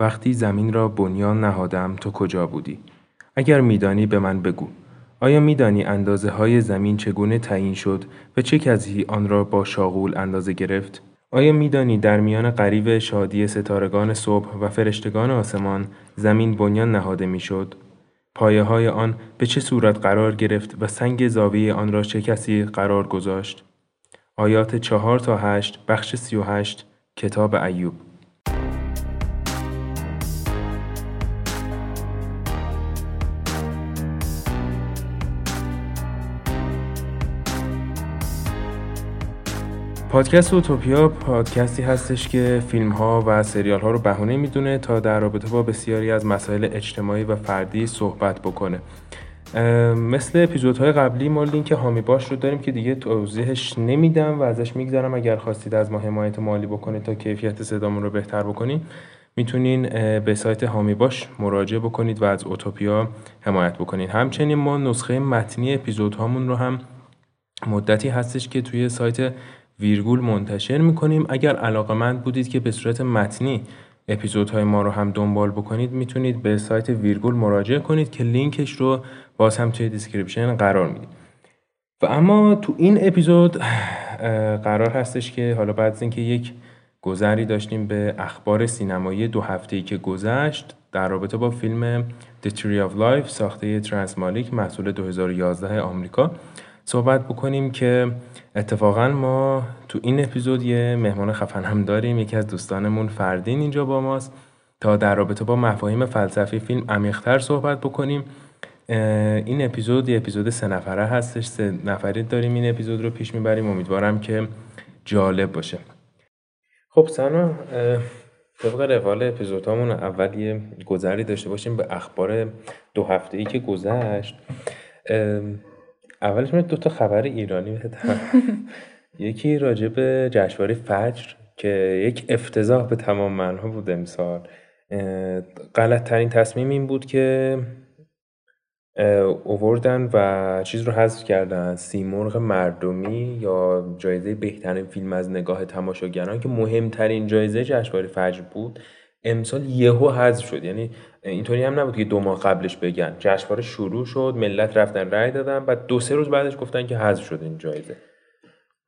وقتی زمین را بنیان نهادم تو کجا بودی؟ اگر میدانی به من بگو. آیا میدانی اندازه های زمین چگونه تعیین شد و چه کسی آن را با شاغول اندازه گرفت؟ آیا میدانی در میان غریب شادی ستارگان صبح و فرشتگان آسمان زمین بنیان نهاده می‌شد؟ پایه های آن به چه صورت قرار گرفت و سنگ زاویه آن را چه کسی قرار گذاشت؟ آیات چهار تا هشت بخش سی و هشت کتاب ایوب پادکست اوتوپیا پادکستی هستش که فیلم ها و سریال ها رو بهونه می‌دونه تا در رابطه با بسیاری از مسائل اجتماعی و فردی صحبت بکنه. مثل اپیزودهای قبلی ما لینک هامی باش رو داریم که دیگه توضیحش نمیدم و ازش می‌گذارم اگر خواستید از ما حمایت مالی بکنید تا کیفیت صدامون رو بهتر بکنید می‌تونین به سایت هامی باش مراجعه بکنید و از اوتوپیا حمایت بکنید همچنین ما نسخه متنی اپیزودهامون رو هم مدتی هستش که توی سایت ویرگول منتشر می‌کنیم. اگر علاقمند بودید که به صورت متنی اپیزودهای ما رو هم دنبال بکنید می‌تونید به سایت ویرگول مراجعه کنید که لینکش رو باز هم توی description قرار میدیم و اما تو این اپیزود قرار هستش که حالا بعد از اینکه یک گذری داشتیم به اخبار سینمایی دو هفته‌ای که گذشت در رابطه با فیلم The Tree of Life ساخته ترانسمالیک محصول 2011 آمریکا صحبت بکنیم که اتفاقا ما تو این اپیزود یه مهمان خفن هم داریم. یکی از دوستانمون فردین اینجا با ماست. تا در رابطه با مفاهیم فلسفی فیلم عمیقتر صحبت بکنیم. این اپیزود یه اپیزود سه نفره هستش. سه نفری داریم این اپیزود رو پیش می‌بریم. امیدوارم که جالب باشه. خب سنا طبق روال اپیزودهامون اول یه گذری داشته باشیم به اخبار دو هفته ای که گذشت. اولش من دو تا خبر ایرانی بدم. یکی راجع به جشنواره فجر که یک افتضاح به تمام منها بود امسال. غلط ترین تصمیم این بود که اووردن و چیز رو حذف کردن. سیمرغ مردمی یا جایزه بهترین فیلم از نگاه تماشاگران که مهمترین جایزه جشنواره فجر بود امسال یهو حذف شد. یعنی اینطوری هم نبود که دو ماه قبلش بگن. جشنواره شروع شد ملت رفتن رأی دادن بعد دو سه روز بعدش گفتن که حذف شد این جایزه.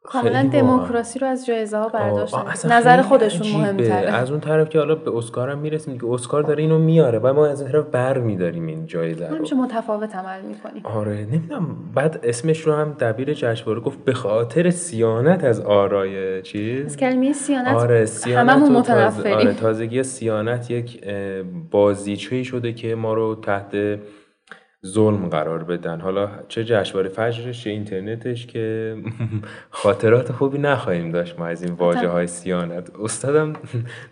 کاملا دموکراسی رو از جایزه ها برداشتن. نظر خودشون مهمتره. از اون طرف که حالا به اسکار هم می‌رسیم که اسکار داره اینو میاره و ما از این طرف بر میداریم این جایزه رو. همیشه متفاوت عمل می‌کنیم. آره نمی‌دونم بعد اسمش رو هم دبیر جشنواره گفت به خاطر سیانت از آرای چیز؟ از کلمه سیانت؟ آره سیانت متنفریم. آره تازگی سیانت یک بازیچه‌ای شده که ما رو تحت ظلم قرار بدن. حالا چه جشنواره فجرش چه اینترنتش که خاطرات خوبی نخواهیم داشت ما از این واجه های سیانت. استادم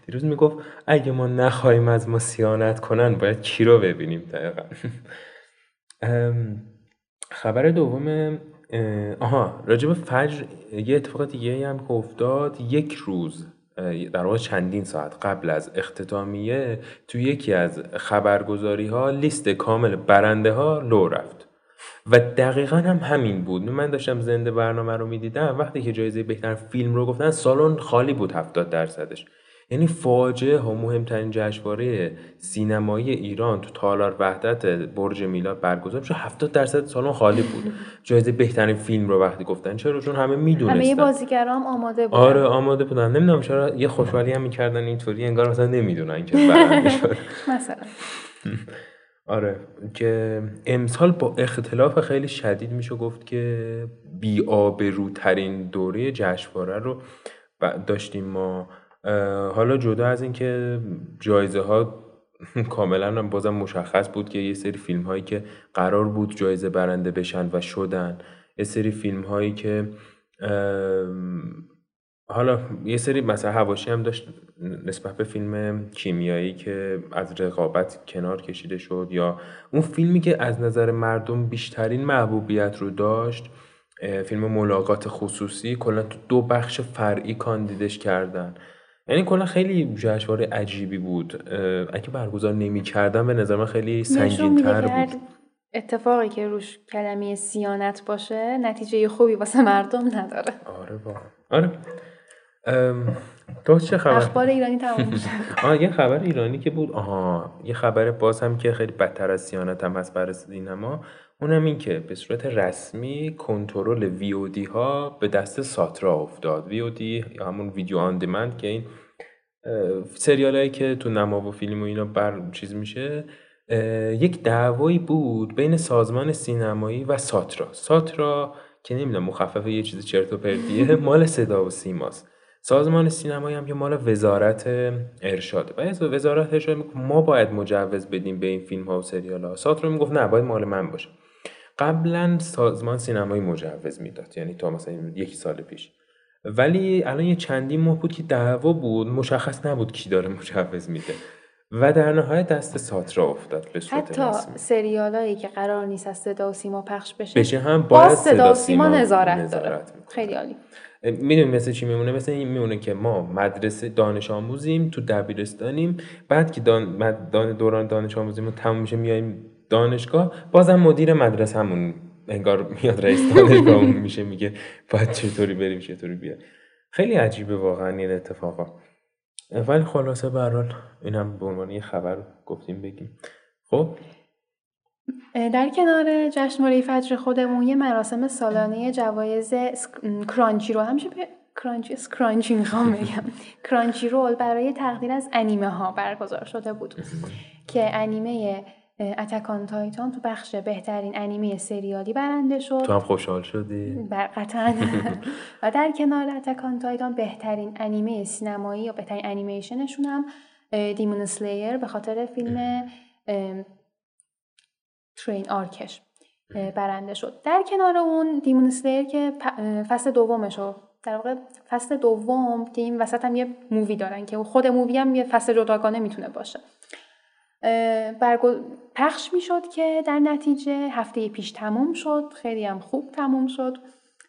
دیروز می‌گفت اگه ما نخواهیم از ما سیانت کنن باید کی رو ببینیم؟ دقیقا. خبر دوم آها راجب فجر یه اتفاق دیگه هم که افتاد یک روز. در واقع چندین ساعت قبل از اختتامیه تو یکی از خبرگزاری ها لیست کامل برنده ها لو رفت. و دقیقا هم همین بود. من داشتم زنده برنامه رو می‌دیدم. وقتی که جایزه بهتر فیلم رو گفتن سالن خالی بود 70 درصدش. یعنی فاجعه ها مهمترین جشنواره سینمایی ایران تو تالار وحدت برج میلاد برگزار میشه 70 درصد سالن خالی بود. جایزه بهترین فیلم رو وقتی گفتن. چرا؟ چون همه می‌دونستن. همه بازیگرام آماده بودن. آره آماده بودن. نمی‌دونم چرا یه خوشحالی هم می‌کردن اینطوری. انگار مثلا نمی‌دونن که مثلا. آره که امسال با اختلاف خیلی شدید میشه گفت که بی آبروترین دوره جشنواره رو داشتیم ما. حالا جدا از اینکه جایزه ها کاملا بازم مشخص بود که یه سری فیلم هایی که قرار بود جایزه برنده بشن و شدن یه سری فیلم هایی که حالا یه سری مثلا هواشی هم داشت نسبت به فیلم کیمیایی که از رقابت کنار کشیده شد یا اون فیلمی که از نظر مردم بیشترین محبوبیت رو داشت فیلم ملاقات خصوصی کلا تو دو بخش فرعی کاندیدش کردن. یعنی کلا خیلی جشنواره عجیبی بود. اگه برگزار نمی‌کردم به نظر من خیلی سنگین تر بود. اتفاقی که روش کلمه سیانت باشه نتیجه خوبی واسه مردم نداره. آره با. آره. تو چه خبر؟ اخبار ایرانی تموم آه یه خبر ایرانی که بود. آها یه خبر باز هم که خیلی بدتر از سیانت هم هست برای سینما اونم این که به صورت رسمی کنترل وی ها به دست ساترا افتاد. وی یا همون ویدیو آن دیمند که این سریال هایی که تو نما و فیلم و اینا بر چیز میشه یک دعوایی بود بین سازمان سینمایی و ساترا. ساترا که نمی‌دونم مخفف یه چیز چرت و پرتیه مال صدا و سیماست. سازمان سینمایی هم که مال وزارت ارشاد. و وزارت ارشاد ما باید مجوز بدیم به این فیلم ها و سریال ها ساترا می‌گفت نه باید مال من باشه. قبلا سازمان سینمایی مجوز می‌داد یعنی تا مثلا یکی سال پیش. ولی الان یه چندین ماه بود که دعوا بود مشخص نبود کی داره مجوز میده. و در نهایت دست ساترا افتاد به صورت حتی سریالایی که قرار نیست از صدا و سیما پخش بشه بشه هم باید صدا و سیما نظارت, نظارت داره خیلی عالی. می‌دونی مثل چی میمونه؟ مثل این میمونه که ما مدرسه دانش آموزیم تو دبیرستانیم بعد که دان, دوران دانش آموزیمون تموم میشه میایم دانشگاه بازم مدیر مدرسه همون انگار میاد رئیس دانشگاه میشه میگه باید چطوری بریم چطوری بیا خیلی عجیبه واقعا این اتفاقا ولی خلاصه به اینم به عنوان یه خبر گفتیم بگیم. خب؟ در کنار جشنواره فجر خودمون یه مراسم سالانه جوایز کرانچی رو همیشه به کرانچی؟ کرانچی می‌خوام بگم. کرانچی رول برای تقدیر از انیمه ها برگزار شده بود. که انیمه Attack on Titan تو بخش بهترین انیمه سریالی برنده شد. تو هم خوشحال شدی؟ قطعا. و در کنار Attack on Titan بهترین انیمه سینمایی یا بهترین انیمیشنشون هم Demon Slayer به خاطر فیلم Train Arcش برنده شد. در کنار اون Demon Slayer که فصل دومش رو در واقع فصل دوم که این وسط هم یه movie دارن که خود movie هم یه فصل جداگانه می‌تونه باشه. برگو... پخش می‌شد که در نتیجه هفته پیش تموم شد خیلی هم خوب تموم شد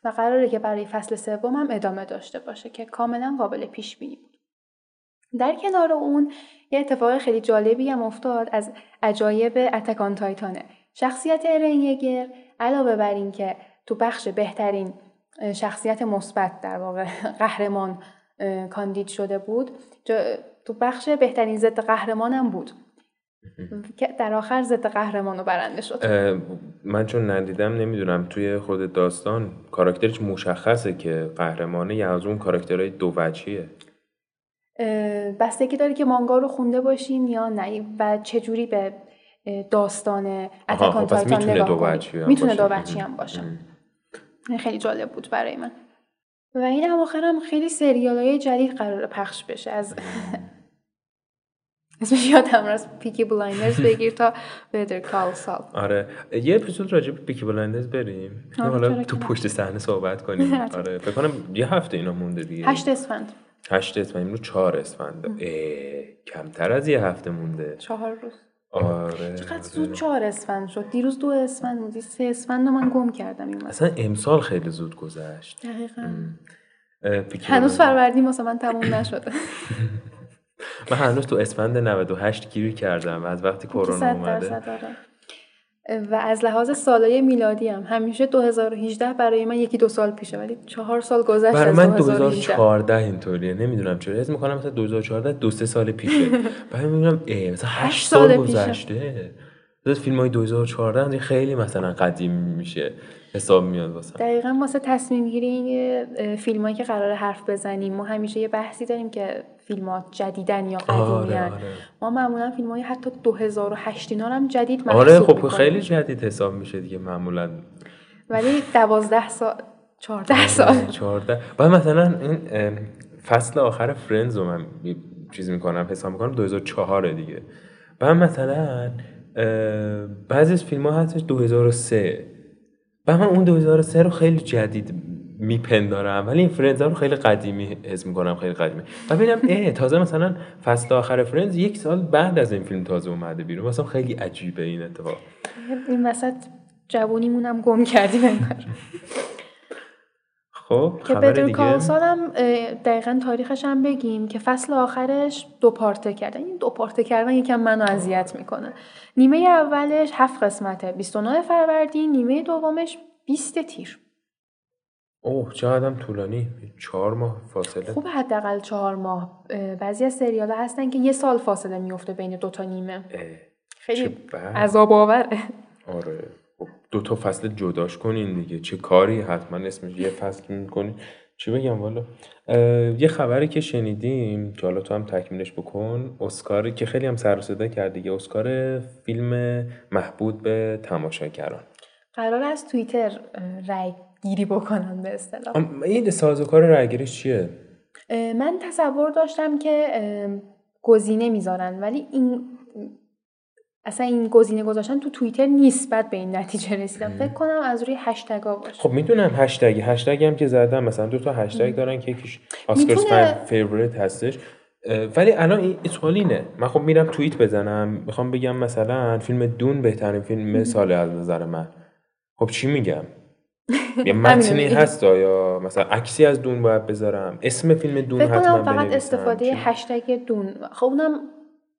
و قراره که برای فصل سوم هم ادامه داشته باشه که کاملا قابل پیش بینی بود. در کنار اون یه اتفاق خیلی جالبی هم افتاد از عجایب اتکان تایتانه شخصیت ارن علاوه بر این که تو بخش بهترین شخصیت مثبت در واقع قهرمان کاندید شده بود تو بخش بهترین ضد قهرمانم بود. که در آخر ضد قهرمان برنده شد. من چون ندیدم نمی‌دونم توی خود داستان کاراکترش مشخصه که قهرمانه یا از اون کاراکترهای دو وجهیه. بستگی داره که مانگا رو خونده باشین یا نه و چجوری به داستان اتکان خب تایتان نگاه دو می‌تونه دو وجهی هم باشه. خیلی جالب بود برای من. و این اواخر هم خیلی سریال های جدید قرار پخش بشه. از اسمش یادم راست Peaky Blinders بگیر تا Better Call Saul آره یه اپیزود راجع به Peaky Blinders بریم حالا تو پشت صحنه صحبت کنیم آره فکر کنم یه هفته اینا مونده دیگه هشت اسفند هشت اسفند رو چهار اسفند کمتر از یه هفته مونده چهار روز آره چقدر زود چهار اسفند شد دیروز دو اسفند بودی سه اسفند من گم کردم این اصلا امسال خیلی زود گذشت دقیقا هنوز فروردین واسه من تموم نشده من هنوز تو اسفند 98 گیری کردم از وقتی کرونا اومده. و از لحاظ سالای میلادی هم. همیشه 2018 برای من یکی دو سال پیشه ولی چهار سال گذشت برای من 2014 اینطوریه. نمی‌دونم چرا. حس می‌کنم مثلا 2014 دو سه سال پیشه. بعد می‌بینم مثلا 8 سال, سال گذشته. فیلم های 2014 خیلی مثلا قدیم میشه. حساب میاد واسه دقیقا واسه تصمیم گیری این فیلم هایی که قرار حرف بزنیم. ما همیشه یه بحثی داریم که فیلم ها جدیدن یا قدیمی آره، آره. ما معمولا فیلم های حتی 2008 اینا هم جدید محسوب آره خب خیلی جدید حساب میشه دیگه معمولا. ولی 12 سال 14 سال. 14 بعد مثلا این فصل آخر فرندز رو من چیز می‌کنم حساب می‌کنم 2004 دیگه. بعد مثلا بعضی از فیلم ها هستش 2003 و من اون 2003 رو خیلی جدید میپندارم. ولی این Friends رو خیلی قدیمی حس می‌کنم خیلی قدیمی. و ببینم اه تازه مثلا فصل آخر Friends یک سال بعد از این فیلم تازه اومده بیرون. مثلا خیلی عجیبه این اتفاق. این وسط جوونیمونم گم کردیم خب که بدر کالسال هم دقیقا تاریخش هم بگیم که فصل آخرش دو پارته کردن این دو پارته کردن یکم منو اذیت می‌کنه. نیمه اولش هفت قسمته. 29 فروردین نیمه دومش 20 تیر. اوه چقدر طولانی. چهار ماه فاصله. خوب حداقل چهار ماه. بعضی از سریال هستن که یه سال فاصله میفته بین دوتا نیمه. خیلی عذاب آوره. آره. خب دو تا فصل جداش کنین دیگه. چه کاری؟ حتما اسمش یه فصل می‌کنین. چی بگم والا؟ یه خبری که شنیدیم که حالا تو هم تکمیلش بکن. اسکار که خیلی هم سر صدا کرد دیگه. اسکار فیلم محبود به تماشاگران. قرار از توییتر رای گیری بکنن به اصطلاح. این سازوکار رای گیریش چیه من تصور داشتم که گزینه می‌ذارن ولی این اصلا این گزینه گذاشتن تو توییتر نیست بعد به این نتیجه رسیدم. فکر کنم از روی هشتگ ها باشه. خب می‌دونم هشتگ هشتگ هم که زدم مثلا دو تا هشتگ دارن که یکیش Oscars Favorite هستش. ولی الان این سوال اینه من خب میرم توییت بزنم. می‌خوام بگم مثلا فیلم Dune بهترین فیلم سال از نظر من. خب چی میگم؟ یه متنی هست یا مثلا عکسی از Dune باید بذارم. اسم فیلم Dune حتما فقط استفاده هشتگ Dune. خب اونم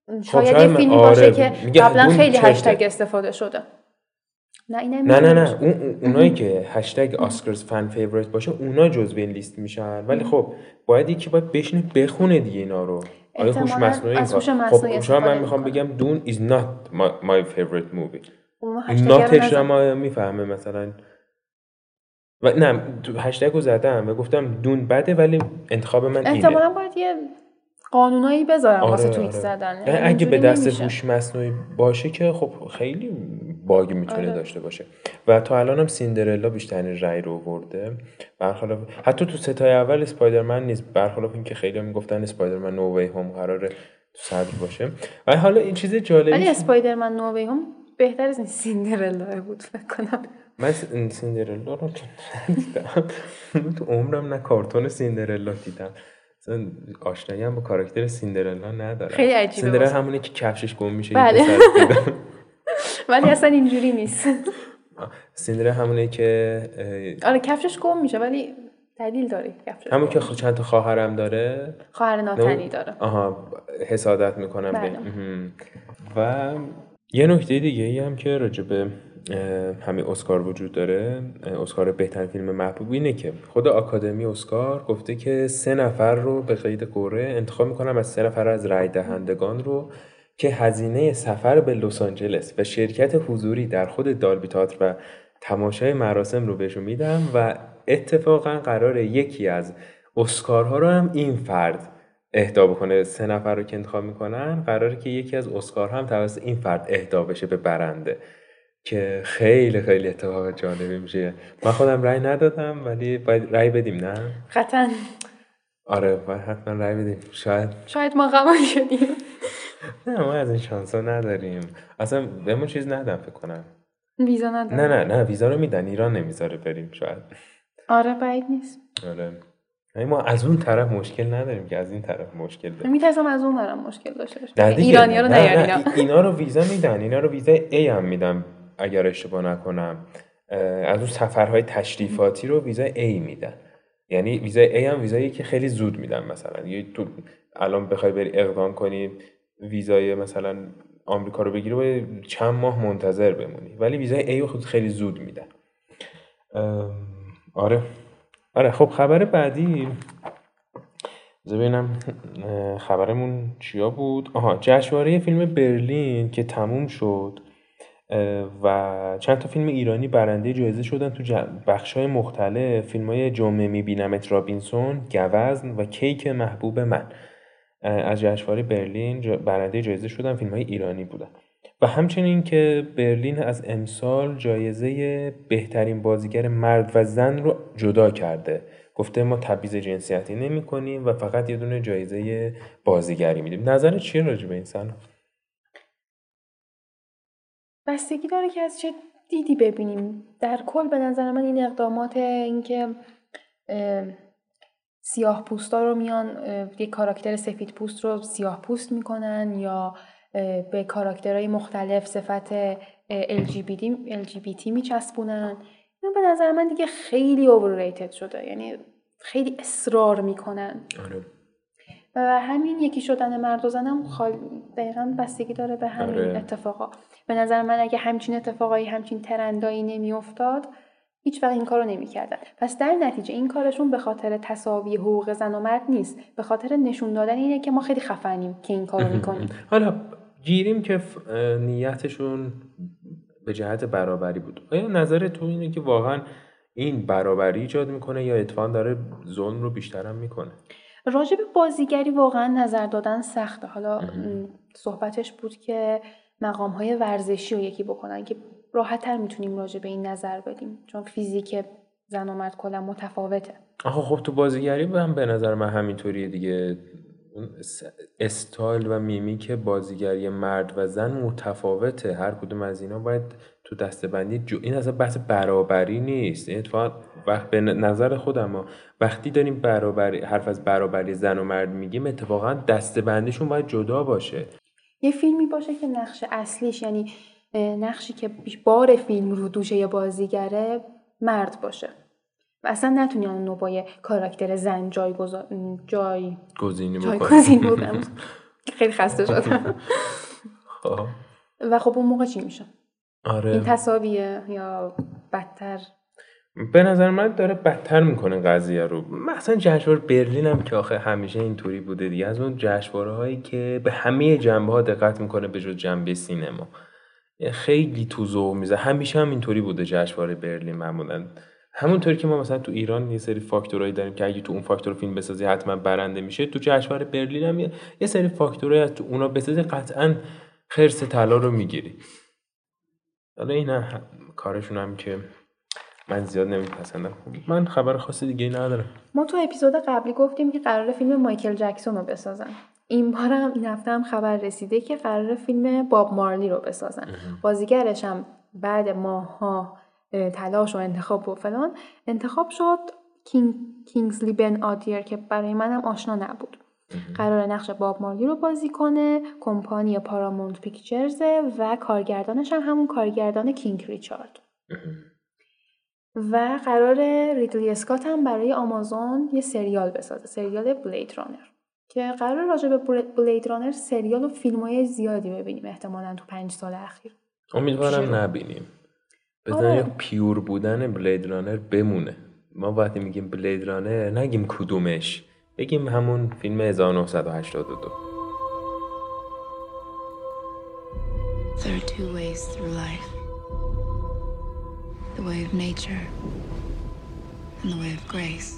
خب شاید یه فیلمی باشه آره، که قبلا خیلی هشتگ. استفاده شده. نه نه نه نه. اون اونایی که هشتگ Oscars Fan Favorite باشه اونا جزو این لیست میشن. ولی خب باید یکی باید بشینه بخونه دیگه اینا رو. آیا هوش مصنوعی؟ خب شما من می‌خوام بگم Dune is not my, my favorite movie. not ش رو می‌فهمه مثلا و نه هشتگ رو زدم و گفتم دون بده ولی انتخاب من اینه. باید یه قانونایی بذارم آره، واسه توییت آره. زدن. اگه به دست هوش مصنوعی باشه که خب خیلی باگ می‌تونه آره. داشته باشه. و تا الان هم سیندرلا بیشترین رای رو برده برخلاف حتی تو ستای اول اسپایدرمن نیست. برخلاف اینکه خیلی می‌گفتن اسپایدرمن نو وی هوم قراره تو صدر باشه. و حالا این چیز جالبی ولی اسپایدرمن نو وی هوم بهتر از این سیندرلا بود فکر کنم. من سیندرلا رو که ندیدم. تو عمرم نه کارتون سیندرلا دیدم. آشنایی هم با کاراکتر سیندرلا ندارم. خیلی عجیبه سیندرلا همونه که کفشش گم میشه بله. ولی اصلا اینجوری نیست. سیندرلا همونه که آره کفشش گم میشه ولی دلیل داره کفشش همون که چند تا خواهرم داره. خواهر ناتنی داره. آها حسادت می‌کنم. بله. و یه نکته دیگه ای هم که راجع به همین اسکار وجود داره. اسکار بهترین فیلم محبوب اینه که خود آکادمی اسکار گفته که سه نفر رو به قید قره انتخاب می‌کنم از سه نفر از رای دهندگان رو که هزینه سفر به لس آنجلس و شرکت حضوری در خود دالبی تاتر و تماشای مراسم رو بهشون میدم و اتفاقا قرار یکی از اسکارها رو هم این فرد اهدا بکنه. سه نفر رو که انتخاب می‌کنن قراره که یکی از اسکار هم توسط این فرد اهدا بشه به برنده. که خیلی خیلی اتفاق جالبی میشه. من خودم رأی ندادم ولی باید رأی بدیم نه؟ قطعا آره باید حتما رأی بدیم. شاید. شاید ما غمان شدیم. نه ما از این شانس نداریم. اصلا بهمون چیز ندم فکر کنم. ویزا ندارم نه نه نه ویزا رو میدن. ایران نمی‌ذاره بریم شاید. آره باید نیست. آره. ما از اون طرف مشکل نداریم که از این طرف مشکل داریم. میترسم از اون برم مشکل داشته باشه ایرانی رو نیارین. اینا رو ویزا میدن. اینا رو ویزا ای هم میدن. اگر اشتباه نکنم از اون سفرهای تشریفاتی رو ویزا A میدن. یعنی ویزا A هم ویزایی که خیلی زود میدن مثلا. یه تو الان بخوای بری اقدام کنی ویزای مثلا آمریکا رو بگیری باید چند ماه منتظر بمونی. ولی ویزای A خود خیلی زود میدن. آره. آره خب خبر بعدی. ببینم خبرمون چیا بود؟ آها جشنواره فیلم برلین که تموم شد. و چند تا فیلم ایرانی برنده جایزه شدن تو بخش های مختلف. فیلم های جمعه میبینمت رابینسون گوزن و کیک محبوب من. از جشنواره برلین برنده جایزه شدن فیلم های ایرانی بودن. و همچنین که برلین از امسال جایزه بهترین بازیگر مرد و زن رو جدا کرده. گفته ما تبعیض جنسیتی نمی کنیم و فقط یه دونه جایزه بازیگری میدیم. نظر چیه راجع به این سن؟ بستگی داره که از چه دیدی ببینیم. در کل به نظر من این اقدامات اینکه سیاه پوستا رو میان یک کاراکتر سفید پوست رو سیاه پوست می‌کنن یا به کاراکترهای مختلف صفت LGBT, LGBT میچسبونن. این به نظر من دیگه خیلی overrated شده. یعنی خیلی اصرار می‌کنن. آره. و همین یکی شدن مرد و زنم خال... دقیقا بستگی داره به همین آره. اتفاقا. به نظر من اگه همچین اتفاقایی همچین ترندایی نمیافتاد هیچ وقت این کارو نمی‌کردن. پس در نتیجه این کارشون به خاطر تساوی حقوق زن و مرد نیست. به خاطر نشون دادن اینه که ما خیلی خفنیم که این کارو می‌کنیم. حالا گیریم که نیتشون به جهت برابری بود. آیا نظر تو اینه که واقعا این برابری ایجاد می‌کنه یا اتفاقا داره ظلم رو بیشترم می‌کنه؟ راجب بازیگری واقعا نظر دادن سخته. حالا صحبتش بود که مقام های ورزشی رو یکی بکنن که راحت تر می‌تونیم راجع به این نظر بدیم چون فیزیک زن و مرد کلا متفاوته. آخه خب تو بازیگری هم به نظر من همینطوریه دیگه. اون استایل و میمیک بازیگری مرد و زن متفاوته. هر کدوم از اینا باید تو دستبندی جو... این اصلا بحث برابری نیست. این اتفاق وقت به نظر خودم ما وقتی داریم برابری حرف از برابری زن و مرد میگیم اتفاقا دستبندیشون باید جدا باشه. یه فیلمی باشه که نقش اصلیش یعنی نقشی که بار فیلم رو دوشه بازیگره مرد باشه. و اصلا نتونی اون نوبای کاراکتر زن جای گزینی جای گزینی خیلی خسته شدم. خب. و خب اون موقع چی میشه آره. این تصاویه یا بدتر؟ به نظر من داره بدتر می‌کنه قضیه رو. مثلا جشنواره برلین هم که آخه همیشه اینطوری بوده دیگه. از اون جشنواره هایی که به همه جنبه ها دقت می‌کنه به جز جنبه سینما. خیلی تو ذوق میزه همیشه هم اینطوری بوده جشنواره برلین معمولا. همونطوری که ما مثلا تو ایران یه سری فاکتورایی داریم که اگه تو اون فاکتور فیلم بسازی حتما برنده میشه. تو جشنواره برلین هم یه سری فاکتورایی از تو اونا بسازی قطعا خرس طلا رو می‌گیری. حالا این کارشون هم که من زیاد نمیپسندم. من خبر خاصی دیگه ندارم. ما تو اپیزود قبلی گفتیم که قرار فیلم مایکل جکسون رو بسازن. این بار هم این هفته هم خبر رسیده که قرار فیلم باب مارلی رو بسازن. بازیگرش هم بعد ماها تلاش و انتخاب و فلان انتخاب شد کینگ، کینگزلی بن آدیر که برای منم آشنا نبود. قرار نقش باب مارلی رو بازی کنه کمپانی پارامونت پیکچرز و کارگردانش هم همون کارگردان کینگ ریچارد. و قرار ریدلی اسکات هم برای آمازون یه سریال بسازه سریال بلید رانر. که قرار راجع به بلید رانر سریال و فیلم های زیادی ببینیم احتمالا تو پنج سال اخیر. امیدوارم نبینیم. بزنیم آره. پیور بودن بلید رانر بمونه. ما وقتی میگیم بلید رانر نگیم کدومش. بگیم همون فیلم 1982 There are two ways through life. The way of nature and the way of grace.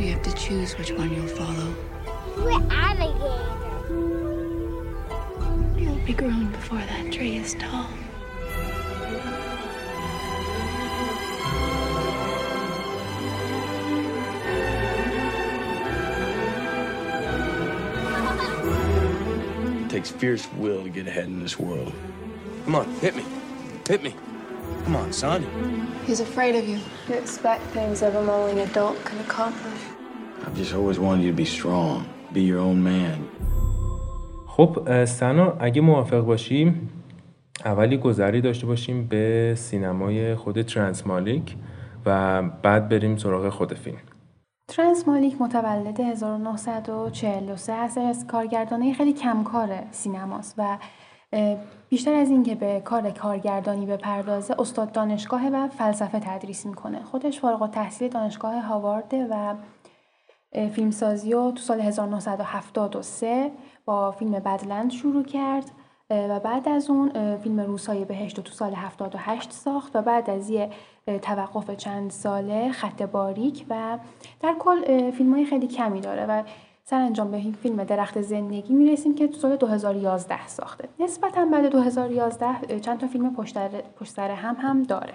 You have to choose which one you'll follow. We're alligators. You'll be grown before that tree is tall. Takes fierce will to get ahead in this world. Come on, hit me. Hit me. Come on, son. He's afraid of you. You expect things of him only an adult can accomplish. I've just always wanted you to be strong. Be your own man. خب سنا اگه موافق باشیم اولی گذری داشته باشیم به سینمای خود ترانس مالیک و بعد بریم سراغ خود فیلم ترنس مالیک متولد 1943 هست از کارگردانه خیلی کمکار سینماست و بیشتر از اینکه به کار کارگردانی بپردازه استاد دانشگاه و فلسفه تدریس می‌کنه. خودش فارغ تحصیل دانشگاه هاوارده و فیلمسازی رو تو سال 1973 با فیلم بدلند شروع کرد. و بعد از اون فیلم روسای بهشت رو تو سال 78 ساخت و بعد از یه توقف چند ساله خط باریک و در کل فیلم های خیلی کمی داره و سرانجام به این فیلم درخت زندگی می‌رسیم که تو سال 2011 ساخته. نسبتا بعد 2011 چند تا فیلم پشت سر هم هم داره.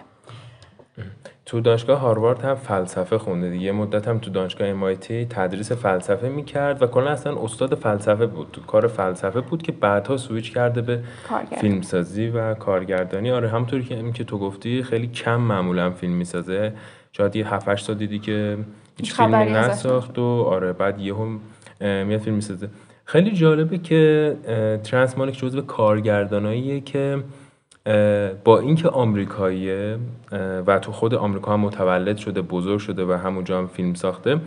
تو دانشگاه هاروارد هم فلسفه خونده دیگه. مدت هم تو دانشگاه MIT تدریس فلسفه می‌کرد و کلا اصلا استاد فلسفه بود. تو کار فلسفه بود که بعدها سویچ کرده به فیلمسازی و کارگردانی. آره همونطوری که این که تو گفتی خیلی کم معمولا فیلم می‌سازه. شاید یه 7 8 سال دیدی که هیچ فیلمی نساخت و آره بعد یهو میاد فیلم می‌سازه. خیلی جالبه که ترانس مانیک جزو کارگرداناییه که با اینکه آمریکاییه و تو خود آمریکا هم متولد شده بزرگ شده و همونجا هم فیلم ساخته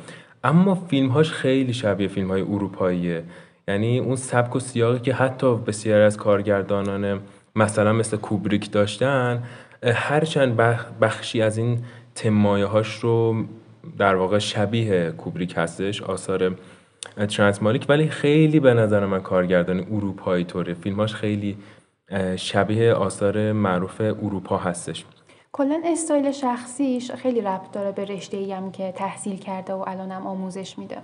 اما فیلمهاش خیلی شبیه فیلم های اروپاییه. یعنی اون سبک و سیاقی که حتی بسیار از کارگردانان مثلا مثل کوبریک داشتن هرچند بخشی از این تمایه هاش رو در واقع شبیه کوبریک هستش آثار ترانسمالیک ولی خیلی به نظر من کارگردان اروپایی طوره فیلماش خیلی شبیه آثار معروف اروپا هستش. کلا استایل شخصیش خیلی ربط داره به رشته هم که تحصیل کرده و الانم آموزش میده.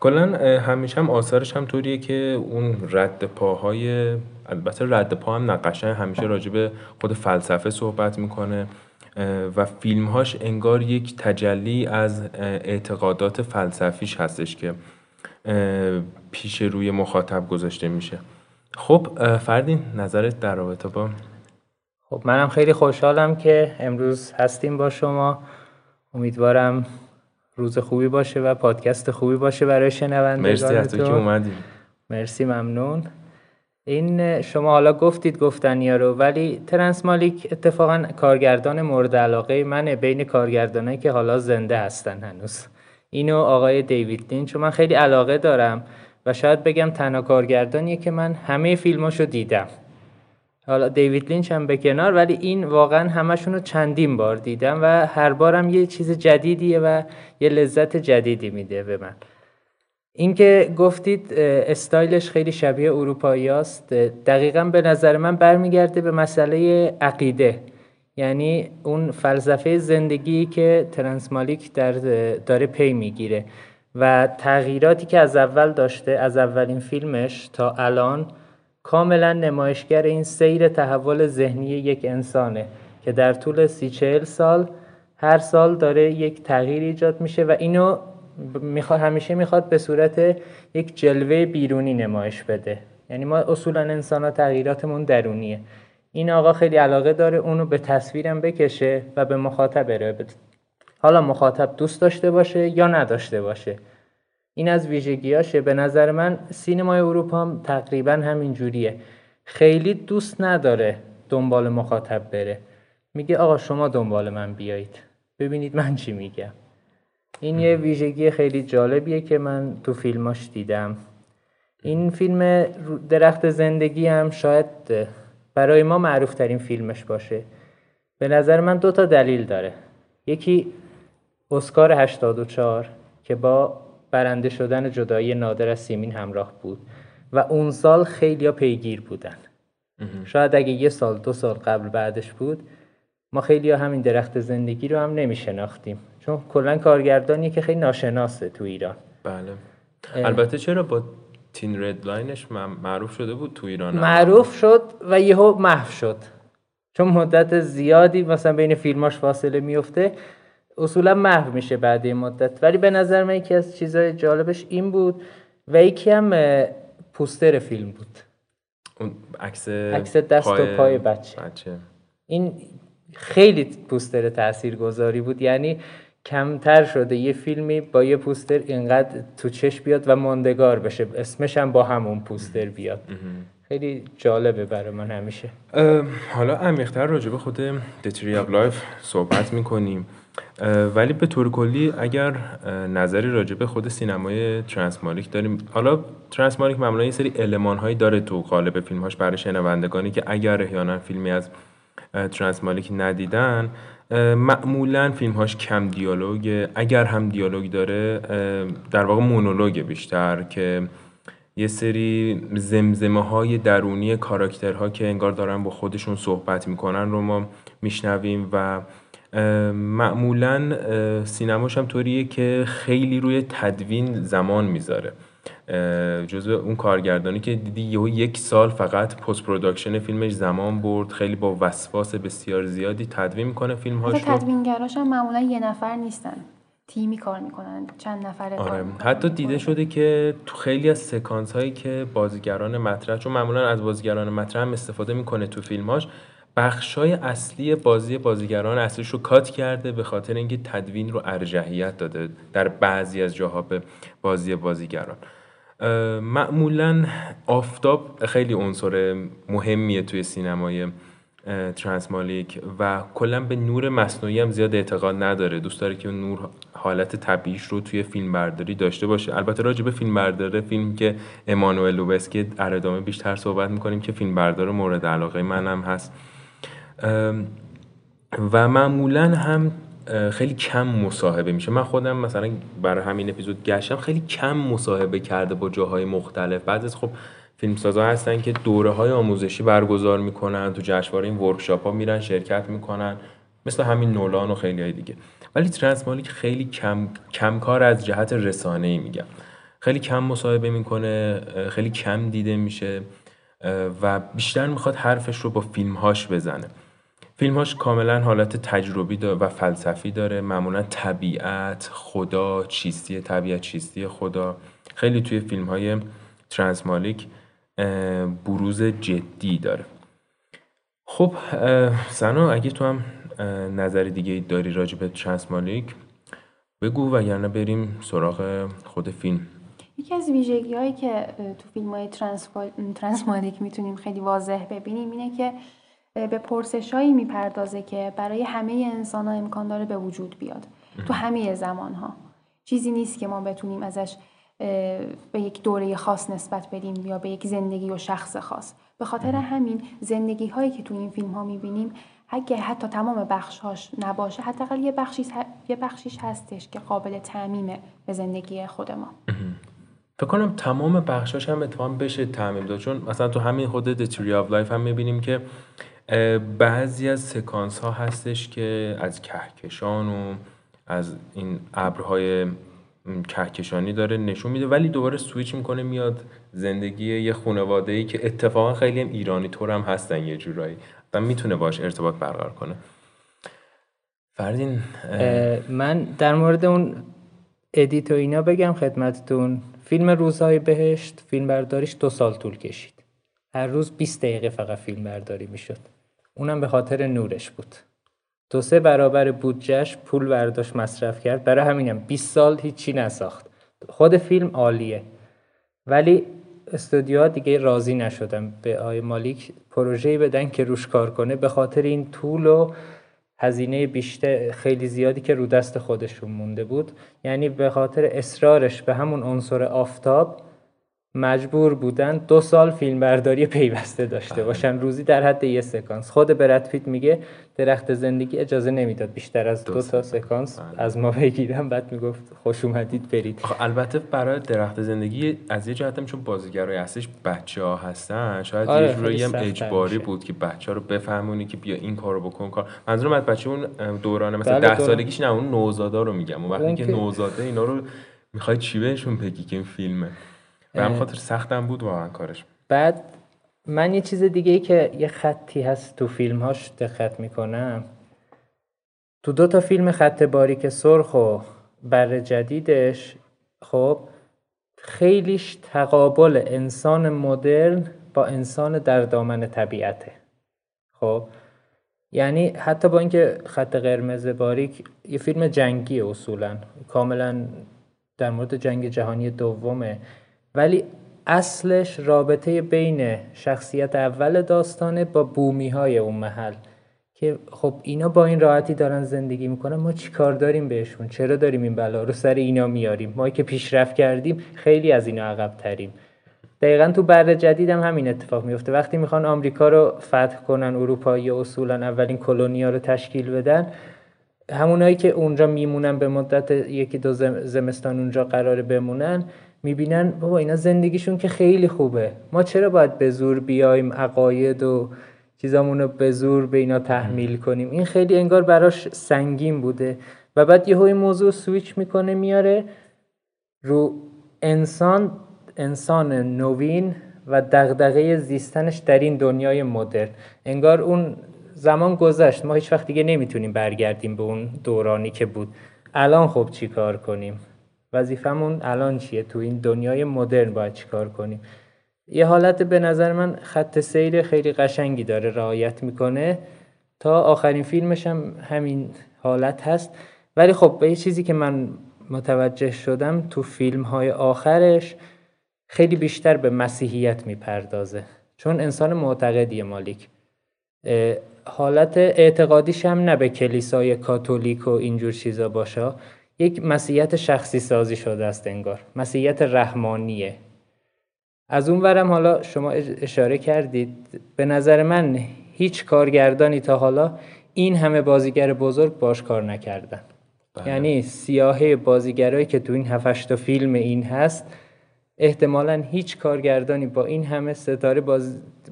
کلا همیشه هم آثارش هم طوریه که اون رد پاهای البته رد پا هم نقشه همیشه راجع به خود فلسفه صحبت می‌کنه و فیلمهاش انگار یک تجلی از اعتقادات فلسفیش هستش که پیش روی مخاطب گذاشته میشه. خب فردین نظرت در رابطه با خب منم خیلی خوشحالم که امروز هستیم با شما. امیدوارم روز خوبی باشه و پادکست خوبی باشه برای شنوندگانتون مرسی از تو. که اومدیم مرسی ممنون. این شما حالا گفتید گفتنیا رو ولی ترنس مالیک اتفاقا کارگردان مورد علاقه منه بین کارگردانایی که حالا زنده هستن هنوز. اینو آقای دیوید لینچ من خیلی علاقه دارم و شاید بگم تنها کارگردانیه که من همه فیلماشو دیدم. حالا دیوید لینچ هم به کنار ولی این واقعا همشون چندین بار دیدم و هر بارم یه چیز جدیدیه و یه لذت جدیدی میده به من. اینکه گفتید استایلش خیلی شبیه اروپایی است دقیقا به نظر من برمیگرده به مسئله عقیده. یعنی اون فلسفه زندگی که ترنسمالیک در داره پی می‌گیره. و تغییراتی که از اول داشته از اولین فیلمش تا الان کاملا نمایشگر این سیر تحول ذهنی یک انسانه که در طول سی چهل سال هر سال داره یک تغییر ایجاد میشه و اینو می‌خواد همیشه می‌خواد به صورت یک جلوه بیرونی نمایش بده. یعنی ما اصولا انسان ها تغییراتمون درونیه. این آقا خیلی علاقه داره اونو به تصویرم بکشه و به مخاطب ارائه بده. حالا مخاطب دوست داشته باشه یا نداشته باشه. این از ویژگیاشه به نظر من سینمای اروپا هم تقریبا همین جوریه. خیلی دوست نداره دنبال مخاطب بره. میگه آقا شما دنبال من بیایید. ببینید من چی میگم. این یه ویژگی خیلی جالبیه که من تو فیلماش دیدم. این فیلم درخت زندگی هم شاید برای ما معروف ترین فیلمش باشه. به نظر من دو تا دلیل داره. یکی اسکار 84 که با برنده شدن جدایی نادر از سیمین همراه بود و اون سال خیلی پیگیر بودن. شاید اگه یه سال دو سال قبل بعدش بود ما خیلی همین درخت زندگی رو هم نمی شناختیم چون کلا کارگردانی که خیلی ناشناسه تو ایران. بله. البته چرا با تین رد لاینش معروف شده بود تو ایران؟ معروف شد و یهو محو شد. چون مدت زیادی مثلا بین فیلماش فاصله میفته اصولا محو میشه بعد این مدت. ولی به نظر من یکی از چیزهای جالبش این بود و یکی هم پوستر فیلم بود. اون عکس عکس دست پای و پای بچه. بچه. این خیلی پوستر تاثیرگذاری بود. یعنی کمتر شده یه فیلمی با یه پوستر اینقدر تو چش بیاد و ماندگار بشه. اسمش هم با همون پوستر بیاد. خیلی جالبه برای من همیشه. حالا عمیق‌تر راجع به خود The Tree of Life صحبت می‌کنیم. ولی به طور کلی اگر نظری راجع به خود سینمای ترانسمالیک داریم حالا ترانسمالیک معمولا یه سری علمان هایی داره تو قالب فیلمهاش برای شنوندگانی که اگر احیانا فیلمی از ترانسمالیک ندیدن معمولا فیلمهاش کم دیالوگ اگر هم دیالوگ داره در واقع مونولوگ بیشتر که یه سری زمزمه های درونی کاراکترها که انگار دارن با خودشون صحبت می‌کنن رو ما میشنویم و معمولا سینماش هم طوریه که خیلی روی تدوین زمان می‌ذاره. جزو اون کارگردانی که دیدی یهو یک سال فقط post production فیلمش زمان برد خیلی با وسواس بسیار زیادی تدوین می‌کنه فیلم هاش رو. تدوینگراش هم معمولا یه نفر نیستن. تیمی کار می‌کنن چند نفره آره. کار حتی دیده شده که تو خیلی از سکانس هایی که بازیگران مطرح چون معمولا از بازیگران مطرح هم استفاده می‌کنه تو فیلماش بخشای اصلی بازی بازیگران اصلیش رو کات کرده به خاطر اینکه تدوین رو ارجحیت داده در بعضی از جاها به بازی بازیگران. معمولا آفتاب خیلی عنصر مهمیه توی سینمای ترانسمالیک و کلا به نور مصنوعی هم زیاد اعتقاد نداره. دوست داره که نور حالت طبیعیش رو توی فیلم برداری داشته باشه. البته راجع به فیلم برداره فیلم که امانوئل لوبسکی در ادامه بیشتر صحبت می‌کنیم که فیلم بردار مورد علاقه منم هست. و معمولا هم خیلی کم مصاحبه میشه. من خودم مثلا برای همین اپیزود گشتم خیلی کم مصاحبه کرده با جاهای مختلف. بعد از خب فیلمسازا هستن که دوره های آموزشی برگزار می‌کنن تو جشنواره این ورکشاپ ها میرن شرکت می‌کنن مثل همین نولان و خیلی های دیگه. ولی ترانسمالیک خیلی کم کم کار از جهت رسانه ای میگم. خیلی کم مصاحبه می‌کنه خیلی کم دیده میشه و بیشتر می‌خواد حرفش رو با فیلمهاش بزنه. فیلمهاش کاملا حالت تجربی و فلسفی داره. معمولا طبیعت خدا چیستی طبیعت چیستی خدا. خیلی توی فیلم های ترانسمالیک بروز جدی داره. خب سنا اگه تو هم نظر دیگه داری راجع به ترانسمالیک بگو وگرنه بریم سراغ خود فیلم. یکی از ویژگی هایی که تو فیلم های ترانسمالیک می‌تونیم خیلی واضح ببینیم اینه که به پرسش هایی می‌پردازه که برای همه انسان ها امکان داره به وجود بیاد. تو همه زمان ها چیزی نیست که ما بتونیم ازش به یک دوره خاص نسبت بدیم یا به یک زندگی و شخص خاص. به خاطر همین زندگی هایی که تو این فیلم ها می‌بینیم اگه حتی تمام بخشهاش نباشه حداقل یه بخشیش یه بخشیش هستش که قابل تعمیمه به زندگی خود ما. فکر کنم تمام بخشاش هم اتفاقا بشه تعمیم داد. چون مثلا تو همین خود The Tree of Life هم می‌بینیم که بعضی از سکانس ها هستش که از کهکشان و از این ابرهای کهکشانی داره نشون میده ولی دوباره سویچ می‌کنه میاد زندگی یه خانواده ای که اتفاقا خیلی هم ایرانی طور هم هستن یه جورایی و می‌تونه باش ارتباط برقرار کنه. فردین من در مورد اون edit و اینا بگم خدمتتون. فیلم روزهای بهشت فیلم برداریش دو سال طول کشید. هر روز 20 دقیقه فقط فیلم برداری می‌شد. اونم به خاطر نورش بود. دو سه برابر بودجهش پول برداشت مصرف کرد. برای همینم 20 سال هیچی نساخت. خود فیلم عالیه. ولی استودیوها دیگه راضی نشدن به آی مالیک پروژه‌ای بدن که روش کار کنه. به خاطر این طول و هزینه بیشتر خیلی زیادی که رو دست خودشون مونده بود. یعنی به خاطر اصرارش به همون عنصر آفتاب مجبور بودن دو سال فیلمبرداری پیوسته داشته بله. باشن. روزی در حد یه سکانس. خود برد میگه درخت زندگی اجازه نمی‌داد بیشتر از دو, تا سکانس بله. از ما بگیرم بعد می‌گفت خوش اومدید برید. البته برای درخت زندگی از یه جهتم چون بازیگرای هستش بچه ها هستن شاید آره یه جورایی هم اجباری بود که بچه ها رو بفهمونی که بیا این کارو بکن کار. منظورم از بچه اون دورانه مثلا بله، ده سالگیش نه اون نوزادا رو میگم. اون وقتی که نوزاده اینا رو می‌خوای چی بهشون بگی که این فیلمه؟ به هم خاطر سختم بود واقعا کارش. بعد من یه چیز دیگه ای که یه خطی هست تو فیلم هاش دقت می‌کنم. تو دو تا فیلم خط باریک سرخ و بر جدیدش خب خیلیش تقابل انسان مدرن با انسان در دامن طبیعته. خب یعنی حتی با اینکه خط قرمز باریک یه فیلم جنگی اصولا کاملا در مورد جنگ جهانی دومه. ولی اصلش رابطه بین شخصیت اول داستانه با بومی های اون محل. که خب اینا با این راحتی دارن زندگی می‌کنن ما چی کار داریم بهشون؟ چرا داریم این بلا رو سر اینا میاریم؟ ما که پیشرفت کردیم خیلی از اینا عقب تریم دقیقا تو بر جدید هم همین اتفاق میفته وقتی می‌خوان آمریکا رو فتح کنن اروپایی اصولا اولین کلونیا رو تشکیل بدن همونایی که اونجا میمونن به مدت یکی دو زمستان اونجا قراره بمونن می‌بینن بابا اینا زندگیشون که خیلی خوبه. ما چرا باید به زور بیایم عقاید و چیزامون رو به زور به اینا تحمیل کنیم؟ این خیلی انگار براش سنگین بوده. و بعد یه این موضوع سویچ می‌کنه میاره رو انسان انسان نوین و دغدغه زیستنش در این دنیای مدرن. انگار اون زمان گذشت. ما هیچ وقت دیگه نمی‌تونیم برگردیم به اون دورانی که بود. الان خب چی کار کنیم؟ وظیفمون الان چیه؟ تو این دنیای مدرن باید چیکار کنیم؟ یه حالت به نظر من خط سیر خیلی قشنگی داره رعایت می‌کنه. تا آخرین فیلمش هم همین حالت هست. ولی خب به یه چیزی که من متوجه شدم تو فیلم های آخرش خیلی بیشتر به مسیحیت می‌پردازه. چون انسان معتقدی مالیک حالت اعتقادیش هم نه به کلیسای کاتولیک و اینجور چیزا باشه. یک مسیحیت شخصی سازی شده است انگار. مسیحیت رحمانیه. از اون ورم حالا شما اشاره کردید. به نظر من هیچ کارگردانی تا حالا این همه بازیگر بزرگ باش کار نکردن. بله. یعنی سیاهه بازیگرایی که تو این هفتش تا فیلم این هست احتمالا هیچ کارگردانی با این همه ستاره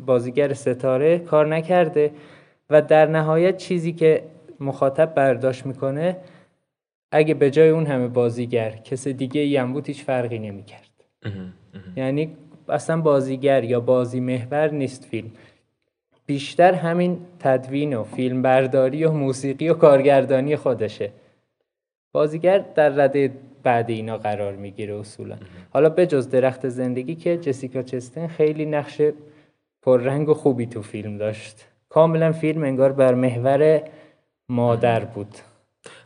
بازیگر ستاره کار نکرده و در نهایت چیزی که مخاطب برداشت می‌کنه اگه به جای اون همه بازیگر کس دیگه ای هم بود هیچ فرقی نمی‌کرد. یعنی اصلا بازیگر یا بازی محور نیست فیلم. بیشتر همین تدوین و فیلم برداری و موسیقی و کارگردانی خودشه. بازیگر در رده بعد اینا قرار می‌گیره اصولا. حالا به جز درخت زندگی که جسیکا چستن خیلی نقش پررنگ و خوبی تو فیلم داشت. کاملا فیلم انگار بر محور مادر بود.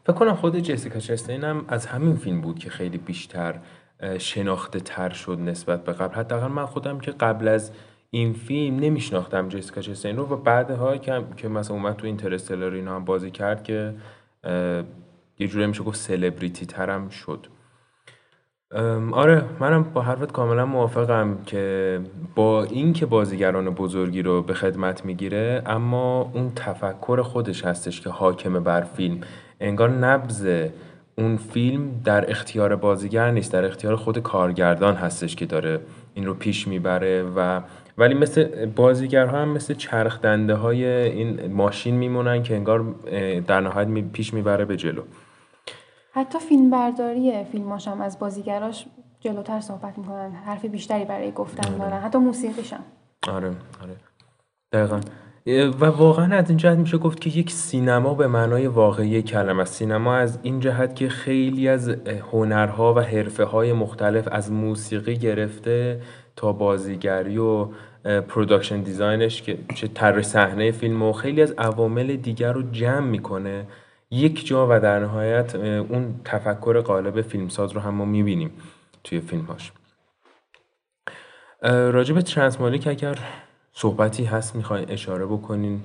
فکر کنم خود جسیکا چستین هم از همین فیلم بود که خیلی بیشتر شناخته تر شد نسبت به قبل. حداقل من خودم که قبل از این فیلم نمیشناختم جسیکا چستین رو و بعدها که که مثلا اومد تو اینترستلار اینا هم بازی کرد که یه جوری میشه گفت سلبریتی ترم شد آره منم با حرفت کاملا موافقم که با اینکه بازیگران بزرگی رو به خدمت می‌گیره اما اون تفکر خودش هستش که حاکم بر فیلم. انگار نبز اون فیلم در اختیار بازیگر نیست در اختیار خود کارگردان هستش که داره این رو پیش می‌بره و ولی مثل بازیگرها هم مثل چرخ دنده های این ماشین میمونن که انگار در نهایت پیش می‌بره به جلو. حتی فیلم برداری فیلماش هم از بازیگراش جلوتر صحبت می‌کنن. حرف بیشتری برای گفتن آره. دارن. حتی موسیقیش هم. آره آره. دقیقا. و واقعا از این جهت میشه گفت که یک سینما به معنای واقعی کلمه سینما از این جهت که خیلی از هنرها و حرفه های مختلف از موسیقی گرفته تا بازیگری و production designش که چه طراح صحنه فیلم و خیلی از عوامل دیگر رو جمع می‌کنه یک جا و در نهایت اون تفکر قالب فیلمساز رو هم ما می‌بینیم توی فیلمهاش. راجع به ترانسمالیک اگر صحبتی هست می‌خواین اشاره بکنین؟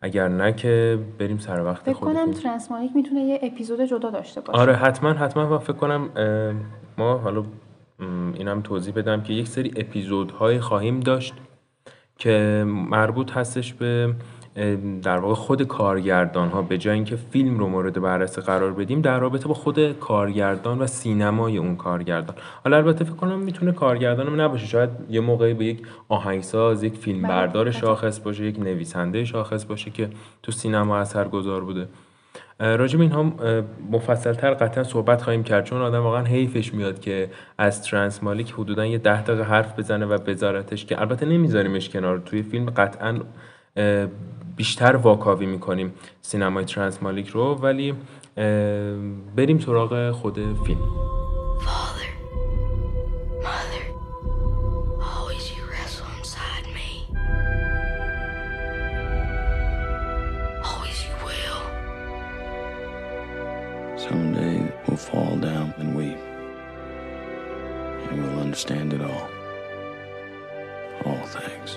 اگر نه که بریم سر وقت فکر کنم ترانسمالیک می‌تونه یه اپیزود جدا داشته باشه. آره حتما حتما. فکر کنم ما حالا اینم توضیح بدم که یک سری اپیزودهای خواهیم داشت که مربوط هستش به در واقع خود کارگردان ها به جای اینکه فیلم رو مورد بررسی قرار بدیم در رابطه با خود کارگردان و سینمای اون کارگردان. حالا البته فکر کنم می‌تونه کارگردان هم نباشه. شاید یه موقعی به یک آهنگساز یک فیلم بله، بردار شاخص باشه یک نویسنده شاخص باشه که تو سینما اثرگذار بوده. راجب اینها مفصلتر قطعا صحبت خواهیم کرد. چون آدم واقعا حیفش میاد که از ترانس مالیک حدودا یه ده دقیقه حرف بزنه و بذارتش که البته نمیذاریمش کنار. توی فیلم قطعا بیشتر واکاوی می‌کنیم سینمای ترانسمالیک رو ولی بریم سراغ خود فیلم Someday we'll fall down and weep, and we'll understand it all. All things.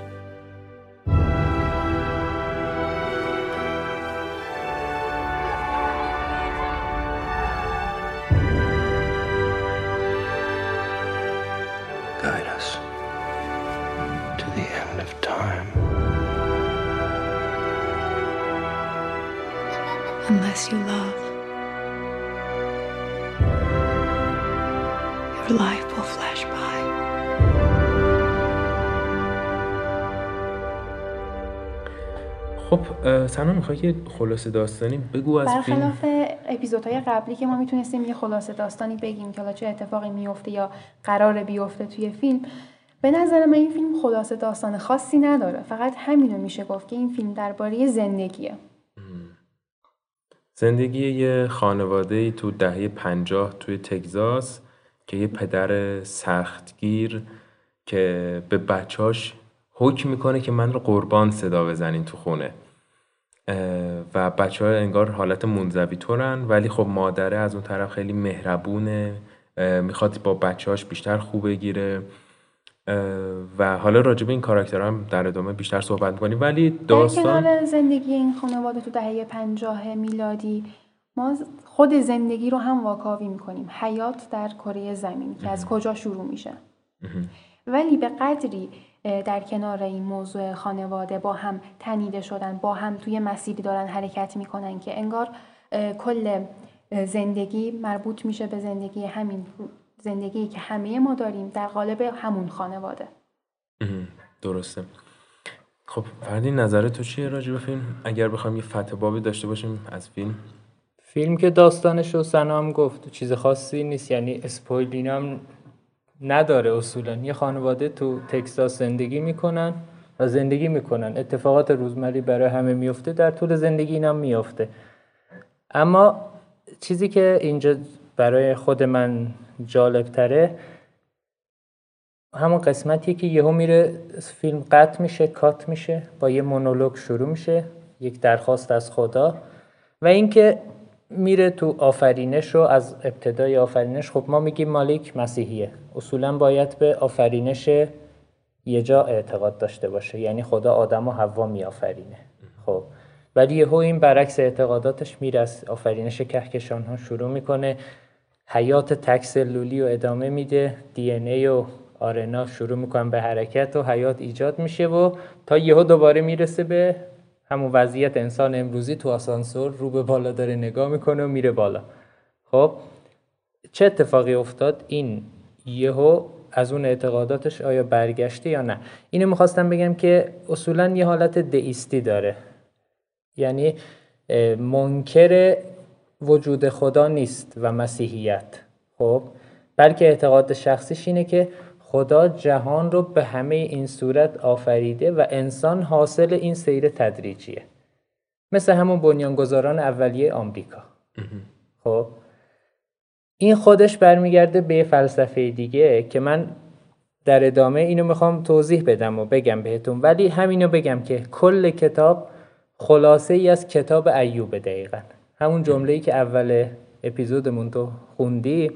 You love. Your life will flash by. خب سنا می‌خوای که خلاصه داستانی بگو از برخلاف اپیزودهای قبلی که ما می‌تونستیم یه خلاصه داستانی بگیم که حالا چه اتفاقی میفته یا قرار بیفته توی فیلم به نظر من این فیلم خلاصه داستان خاصی نداره فقط همینو میشه گفت که این فیلم درباره زندگیه زندگی یه خانواده تو دهه پنجاه توی تگزاس که یه پدر سختگیر که به بچاش حکم می‌کنه که من رو قربان صدا بزنین تو خونه. و بچه ها انگار حالت منزوی طورن ولی خب مادره از اون طرف خیلی مهربونه می‌خواد با بچهاش بیشتر خوب بگیره. و حالا راجع به این کاراکتر هم در ادامه بیشتر صحبت می‌کنیم. ولی داستان در زندگی این خانواده تو دهه پنجاه میلادی ما خود زندگی رو هم واکاوی می‌کنیم. حیات در کره زمین که از کجا شروع میشه. ولی به قدری در کنار این موضوع خانواده با هم تنیده شدن با هم توی مسیری دارن حرکت می‌کنن که انگار کل زندگی مربوط میشه به زندگی همین زندگی که همه ما داریم در قالب همون خانواده. درسته. خب فردی نظر تو چیه راجع به فیلم؟ اگر بخوام یه فتح بابی داشته باشیم از فیلم. فیلم که داستانش رو سنام گفت. چیز خاصی نیست یعنی اسپویلین هم نداره اصولا. یه خانواده تو تکساس زندگی می‌کنن و زندگی می‌کنن. اتفاقات روزمری برای همه میفته در طول زندگی اینم میفته اما چیزی که اینجا برای خود من جالب تره همون قسمتیه که یهو میره فیلم قطع میشه کات میشه با یه مونولوگ شروع میشه یک درخواست از خدا. و اینکه میره تو آفرینش رو از ابتدای آفرینش خب ما میگیم مالک مسیحیه. اصولا باید به آفرینش یه جا اعتقاد داشته باشه. یعنی خدا آدم و حوا میآفرینه. خب. ولی یهو این برعکس اعتقاداتش میره از آفرینش کهکشان ها شروع می‌کنه. حیات تکسلولی و ادامه میده. دی ای و آرنا شروع می‌کنن به حرکت و حیات ایجاد میشه و تا یهو دوباره می‌رسه به همون وضعیت انسان امروزی تو آسانسور رو به بالا داره نگاه می‌کنه و میره بالا. خب چه اتفاقی افتاد؟ این یهو از اون اعتقاداتش آیا برگشته یا نه؟ اینو می‌خواستم بگم که اصولا یه حالت دئیستی داره. یعنی منکر وجود خدا نیست و مسیحیت. خب بلکه اعتقاد شخصیش اینه که خدا جهان رو به همه این صورت آفریده و انسان حاصل این سیر تدریجیه. مثل همون بنیانگذاران اولیه آمریکا. خب این خودش برمیگرده به فلسفه دیگه که من در ادامه اینو می‌خوام توضیح بدم و بگم بهتون. ولی همینو بگم که کل کتاب خلاصه ای از کتاب ایوب دقیقا. همون جمله ای که اول اپیزودمون تو خوندی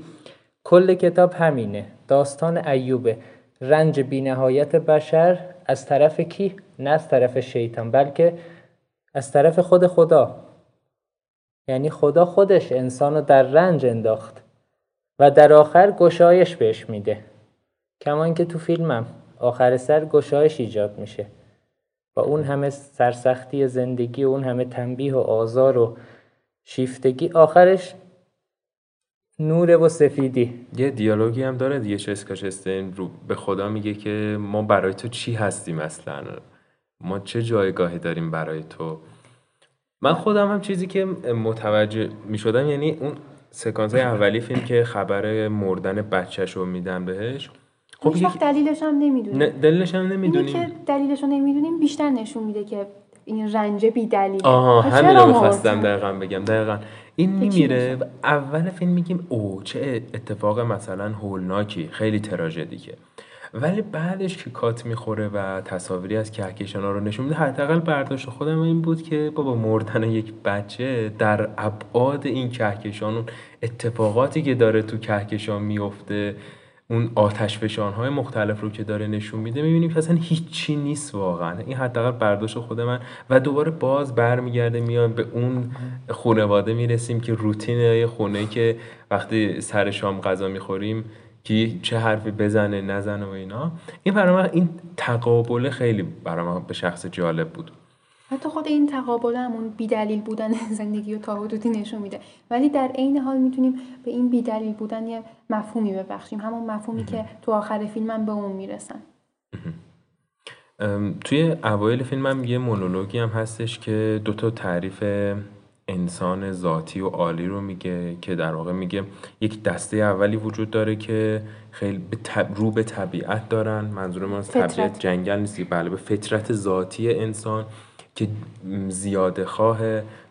کل کتاب همینه. داستان ایوبه. رنج بینهایت بشر از طرف کی؟ نه از طرف شیطان بلکه از طرف خود خدا. یعنی خدا خودش انسان رو در رنج انداخت و در آخر گشایش بهش میده. کمان که تو فیلمم آخر سر گشایش ایجاد میشه. با اون همه سرسختی زندگی و اون همه تنبیه و آزار و شیفتگی آخرش نور و سفیدی. یه دیالوگی هم داره دیگه چسکا چستین رو به خدا میگه که ما برای تو چی هستیم اصلا؟ ما چه جایگاهی داریم برای تو؟ من خودم هم چیزی که متوجه می شدم یعنی اون سکانس اولی فیلم که خبر مردن بچهش رو میدن بهش خب یک دلیلش هم نمی‌دونیم. دلیلش هم نمی‌دونیم. که دلیلش رو نمی‌دونیم بیشتر نشون میده که این رنج بی دلیل آها همین رو می‌خواستم دقیقا بگم دقیقا. این میمیره اول فیلم میگیم او چه اتفاق مثلا هولناکی خیلی تراژدیکه. ولی بعدش که کات می‌خوره و تصاویری از کهکشان ها رو نشون میده حداقل برداشت خودم این بود که بابا مردن یک بچه در ابعاد این کهکشان اتفاقاتی که داره تو کهکشان میفته اون آتش فشان های مختلف رو که داره نشون میده می‌بینیم که اصلا هیچی نیست واقعا. این حداقل برداشت خود من. و دوباره باز برمیگرده میان به اون خانواده می‌رسیم که روتین خونه که وقتی سر شام غذا می‌خوریم که چه حرفی بزنه نزنه و اینا. این برای این تقابل خیلی برای من به شخص جالب بود. حتی خود این تقابل همون بیدلیل بودن زندگی و تا حدودی نشون میده. ولی در عین حال می‌تونیم به این بیدلیل بودن یه مفهومی ببخشیم. همون مفهومی که تو آخر فیلم به اون می‌رسن. توی اوایل فیلم هم یه مونولوگی هم هستش که دوتا تعریف انسان ذاتی و عالی رو میگه که در واقع میگه یک دسته اولی وجود داره که خیلی به رو به طبیعت دارن. منظور ما از طبیعت جنگل نیست. بله به فطرت ذاتی انسان. که زیاده خواه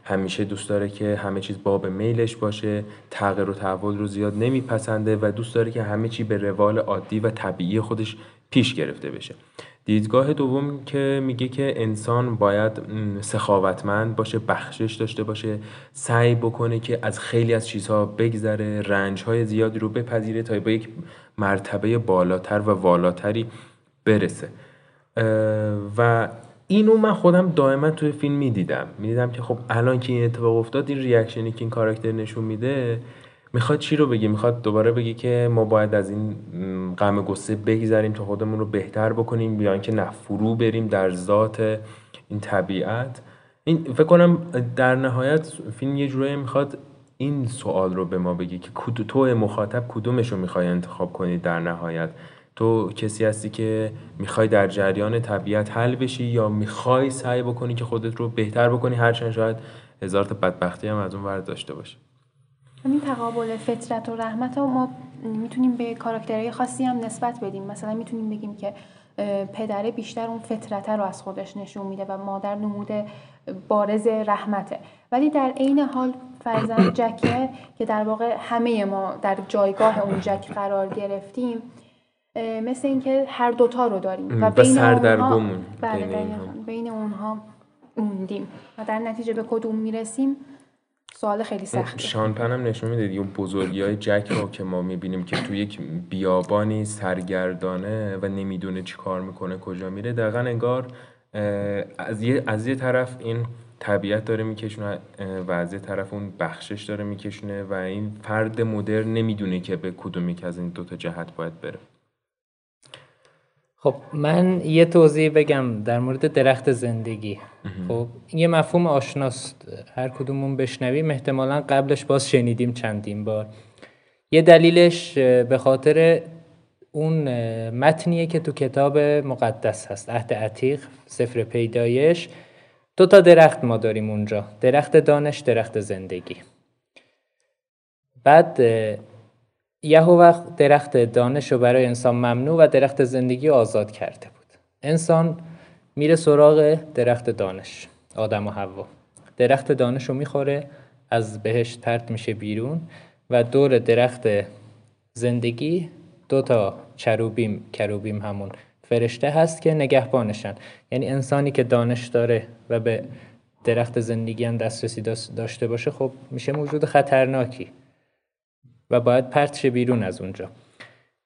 همیشه دوست داره که همه چیز باب میلش باشه تغییر و تحول رو زیاد نمیپسنده و دوست داره که همه چی به روال عادی و طبیعی خودش پیش گرفته بشه. دیدگاه دوم که میگه که انسان باید سخاوتمند باشه بخشش داشته باشه سعی بکنه که از خیلی از چیزها بگذره رنجهای زیادی رو بپذیره تا با یک مرتبه بالاتر و والاتری برسه. و اینو من خودم دائما توی فیلم می‌دیدم. می‌دیدم که خب الان که این اتفاق افتاد این ریاکشنی که این کاراکتر نشون میده می‌خواد چی رو بگی می‌خواد دوباره بگی که ما باید از این غم گسه بگذریم تا خودمون رو بهتر بکنیم یا اینکه نه فرو بریم در ذات این طبیعت. این فکر کنم در نهایت فیلم یه جورایی می‌خواد این سوال رو به ما بگی که تو مخاطب کدومش رو می‌خوای انتخاب کنی در نهایت؟ تو کسی هستی که می‌خوای در جریان طبیعت حل بشی یا می‌خوای سعی بکنی که خودت رو بهتر بکنی هرچند شاید هزار تا بدبختی هم از اون ورد داشته باشه. همین تقابل فطرت و رحمت رو ما می‌تونیم به کاراکترهای خاصی هم نسبت بدیم. مثلا می‌تونیم بگیم که پدره بیشتر اون فطرت رو از خودش نشون میده و مادر نمود بارز رحمته. ولی در عین حال فرزند جکه که در واقع همه ما در جایگاه اون جک قرار گرفتیم مثل اینکه هر دوتا رو داریم. و بین اونها بله بین اونها موندیم. و در نتیجه به کدوم می‌رسیم؟ سوال خیلی سخته. شان پنم نشون میده اون بزرگی های جک رو که ما می‌بینیم که تو یک بیابانی سرگردانه و نمی‌دونه چی کار می‌کنه کجا میره دقیقا انگار از یه, از یه طرف این طبیعت داره میکشونه و از یه طرف اون بخشش داره میکشونه و این فرد مدرن نمی‌دونه که به کدوم یک از این دوتا جهت باید بره. خب من یه توضیح بگم در مورد درخت زندگی. خب یه مفهوم آشناست هر کدومون بشنویم احتمالا قبلش باز شنیدیم چندین بار. یه دلیلش به خاطر اون متنیه که تو کتاب مقدس هست عهد عتیق سفر پیدایش. دو تا درخت ما داریم اونجا درخت دانش درخت زندگی. بعد وقت درخت دانش رو برای انسان ممنوع و درخت زندگی آزاد کرده بود. انسان میره سراغ درخت دانش آدم و حوا. درخت دانش رو می‌خوره از بهش پرت میشه بیرون و دور درخت زندگی دو تا چروبیم کروبیم همون فرشته هست که نگهبانشن. یعنی انسانی که دانش داره و به درخت زندگی هم دسترسی داشته باشه خب میشه موجود خطرناکی. و باید پرت بیرون از اونجا.